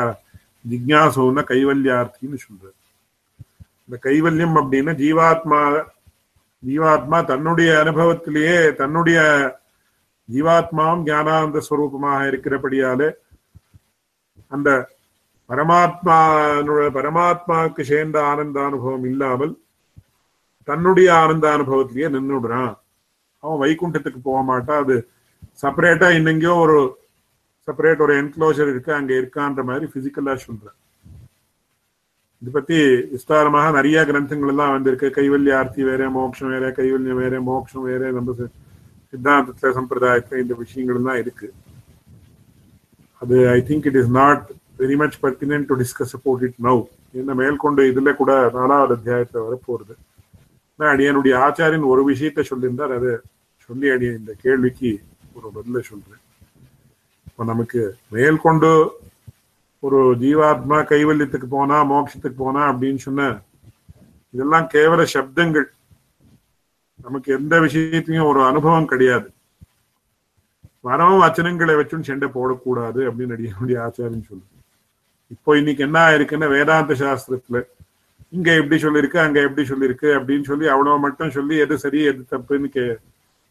ஜிக்யாசுன்னா கைவல்யார்த்தின்னு சொல்றாரு. இந்த கைவல்யம் அப்படின்னா ஜீவாத்மா ஜீவாத்மா தன்னுடைய அனுபவத்திலேயே தன்னுடைய ஜீவாத்மாவும் ஞானானந்த ஸ்வரூபமாக இருக்கிறபடியாலே அந்த பரமாத்மா பரமாத்மாவுக்கு சேர்ந்த ஆனந்த அனுபவம் இல்லாமல் தன்னுடைய ஆனந்த அனுபவத்திலேயே நின்றுடுறான் அவன் வைகுண்டத்துக்கு போக மாட்டான். அது செப்பரேட்டா இன்னெங்கயோ ஒரு செப்பரேட் ஒரு என்க்ளோஷர் இருக்கு. அங்க இருக்கான்ற மாதிரி பிசிக்கலா சொல்றேன். இது பத்தி விஸ்தாரமாக நிறைய கிரந்தங்கள் எல்லாம் வந்திருக்கு கைவல்யார்த்தி வேற மோட்சம் வேற கைவல்யம் வேற மோட்சம் வேற நம்ம சித்தாந்தத்துல சம்பிரதாயத்துல இந்த விஷயங்கள் எல்லாம் இருக்கு. அது I think it is not very much pertinent to discuss about it now என்ன மேற்கொண்டு இதுல கூட நாலாவது அத்தியாயத்துல வரப்போறது நான் அடியனுடைய ஆச்சாரியன் ஒரு விஷயத்த சொல்லியிருந்தார். அதை சொல்லி அடிய இந்த கேள்விக்கு ஒரு பதில சொல்றேன். இப்போ நமக்கு மேற்கொண்டு ஒரு ஜீவாத்மா கைவல்யத்துக்கு போனா மோட்சத்துக்கு போனா அப்படின்னு சொன்ன இதெல்லாம் கேவல சப்தங்கள். நமக்கு எந்த விஷயத்தையும் ஒரு அனுபவம் கிடையாது. வரவும் வச்சனங்களை வச்சும் சண்டை போடக்கூடாது அப்படின்னு அடியனுடைய ஆச்சாரம் சொல்லு இப்போ இன்னைக்கு என்ன ஆயிருக்குன்னா வேதாந்த சாஸ்திரத்துல இங்க எப்படி சொல்லியிருக்கு அங்க எப்படி சொல்லியிருக்கு அப்படின்னு சொல்லி அவ்வளவு மட்டும் சொல்லி எது சரி எது தப்புன்னு கே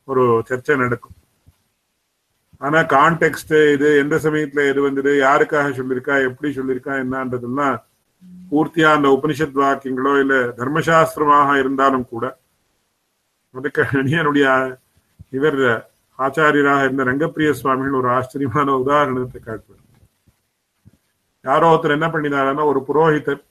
ஒரு சர்ச்சை நடக்கும். ஆனா கான்டெக்ட் இது எந்த சமயத்துல எது வந்தது யாருக்காக சொல்லியிருக்கா எப்படி சொல்லியிருக்கா என்னன்றதுலாம் பூர்த்தியா அந்த உபனிஷத் வாக்கியங்களோ இல்ல தர்மசாஸ்திரமாக இருந்தாலும் கூட அதுக்கு அணியனுடைய இவர் ஆச்சாரியராக இருந்த ரங்கப்பிரிய சுவாமிகள் ஒரு ஆச்சரியமான உதாரணத்தை காட்டுவார். யாரோ ஒருத்தர் என்ன பண்ணினாருன்னா ஒரு புரோஹிதர்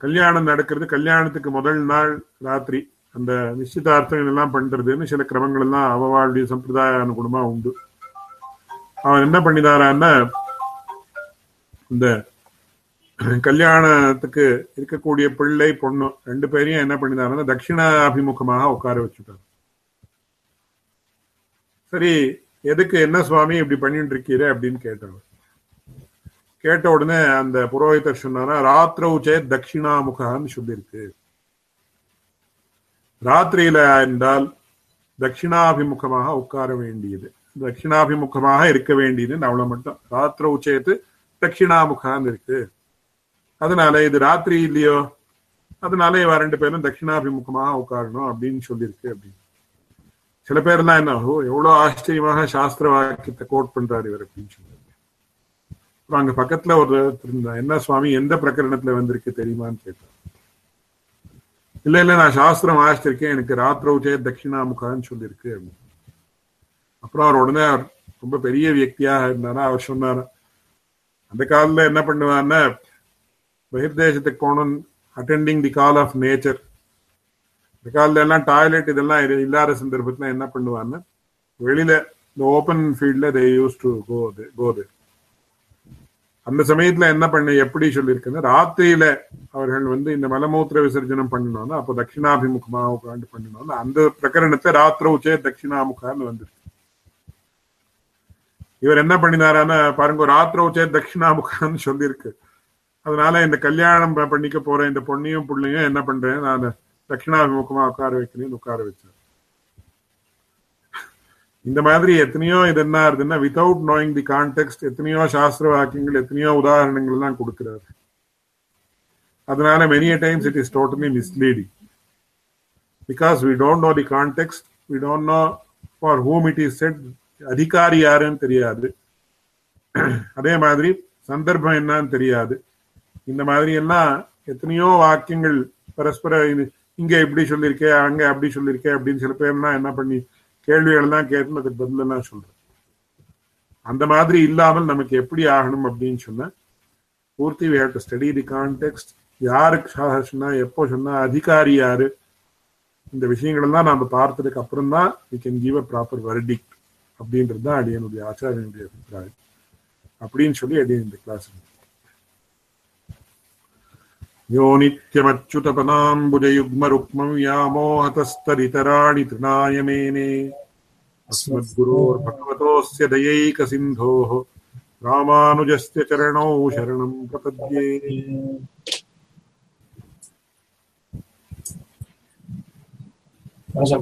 கல்யாணம் நடக்கிறது கல்யாணத்துக்கு முதல் நாள் ராத்திரி அந்த நிச்சயதார்த்தங்கள் எல்லாம் பண்றதுன்னு சில கிரமங்கள் எல்லாம் அவவாளுடைய சம்பிரதாய அனுகுணமா உண்டு. அவன் என்ன பண்ணினாரான்னா இந்த கல்யாணத்துக்கு இருக்கக்கூடிய பிள்ளை பொண்ணு ரெண்டு பேரையும் என்ன பண்ணினாருன்னா தட்சிணாபிமுகமாக உட்கார வச்சுட்டார். சரி எதுக்கு என்ன சுவாமி இப்படி பண்ணிட்டு இருக்கீரு அப்படின்னு கேட்டவர். கேட்ட உடனே அந்த புரோகிதர் சொன்னாரா ராத்திரவுச்சே தட்சிணாமுகான்னு சொல்லியிருக்கு ராத்திரியில என்றால் தட்சிணாபிமுகமாக உட்கார வேண்டியது. தட்சிணாபிமுகமாக இருக்க வேண்டியது அவ்வளவு மட்டும். ராத்திர உச்சயத்து தட்சிணாமுகான்னு இருக்கு. அதனால இது ராத்திரி இல்லையோ? அதனால இவ ரெண்டு பேரும் தட்சிணாபிமுகமாக உட்காரணும் அப்படின்னு சொல்லியிருக்கு அப்படின்னு. சில பேர்லாம் என்ன எவ்வளவு ஆச்சரியமாக சாஸ்திர வாக்கியத்தை கோட் பண்றாரு இவர் அப்படின்னு சொல்லி அப்புறம் அங்க பக்கத்துல ஒரு இருந்தா என்ன சுவாமி எந்த பிரகரணத்துல வந்திருக்கு தெரியுமான்னு கேட்டார். இல்ல இல்ல நான் சாஸ்திரம் வாசிச்சிருக்கேன் எனக்கு ராத்திரவுச்சே தட்சிணாமுகான்னு சொல்லியிருக்கு. அப்புறம் அவர் உடனே அவர் ரொம்ப பெரிய வியக்தியாக இருந்தாரா. அவர் சொன்னார் அந்த காலத்துல என்ன பண்ணுவார்னா பகிர்தேசத்துக்கு போனோம் attending the call of nature இந்த காலத்துல எல்லாம் டாய்லெட் இதெல்லாம் இல்லாத சந்தர்ப்பத்துல என்ன பண்ணுவான்னு வெளியில இந்த ஓப்பன் ஃபீல்ட்ல தே யூஸ் டு கோ கோது அந்த சமயத்துல என்ன பண்ண எப்படி சொல்லியிருக்குன்னா ராத்திரியில அவர்கள் வந்து இந்த மலமூத்திர விசர்ஜனம் பண்ணணும்னா அப்போ தட்சிணாபிமுகமாக உட்காந்து பண்ணணும்னா அந்த பிரகரணத்தை ராத்திர உச்சே தட்சிணாமுகான்னு வந்துருக்கு. இவர் என்ன பண்ணினாரான்னா பாருங்க ராத்திர உச்சே தட்சிணாமுகான்னு சொல்லியிருக்கு. அதனால இந்த கல்யாணம் பண்ணிக்க போற இந்த பொண்ணையும் புள்ளையும் என்ன பண்றேன் நான் தட்சிணாபிமுகமா உட்கார வைக்கிறேன்னு உட்கார வச்சேன் இந்த மாதிரி எத்தனையோ இது என்ன ஆகுதுன்னா வித்தவுட் நோயிங் தி கான்டெக்ட் எத்தனையோ சாஸ்திர வாக்கியங்கள் எத்தனையோ உதாரணங்கள் எல்லாம் கொடுக்கிறார். அதனால many times it is totally misleading because we don't know the context we don't know for whom it is said அதிகாரி யாருன்னு தெரியாது. அதே மாதிரி சந்தர்ப்பம் என்னன்னு தெரியாது. இந்த மாதிரி எல்லாம் எத்தனையோ வாக்கியங்கள் பரஸ்பர இங்க இப்படி சொல்லியிருக்கே அங்க அப்படி சொல்லியிருக்கே அப்படின்னு சில பேர்லாம் என்ன பண்ணி கேள்விகள் எல்லாம் கேட்டு அதுக்கு பதில் எல்லாம் சொல்றேன் அந்த மாதிரி இல்லாமல் நமக்கு எப்படி ஆகணும் அப்படின்னு சொன்னா பூர்த்தி we have to study the context யாருக்கு சொன்னா எப்போ சொன்னா அதிகாரி யாரு? இந்த விஷயங்கள் எல்லாம் நாம பார்த்ததுக்கு அப்புறம் தான் we can give a proper verdict அப்படின்றது தான் அடியனுடைய ஆச்சாரியனுடைய அபிப்பிராயம். அப்படின்னு சொல்லி அடியன் இந்த கிளாஸ் यो नित्यमच्युतपदाम्बुजयुग्मरुक्मं व्यामोहतस्तरितराणि तृणाय मेने। अस्मद्गुरोर्भगवतोऽस्य दयैकसिन्धोः रामानुजस्य चरणौ शरणं प्रपद्ये। ராஜா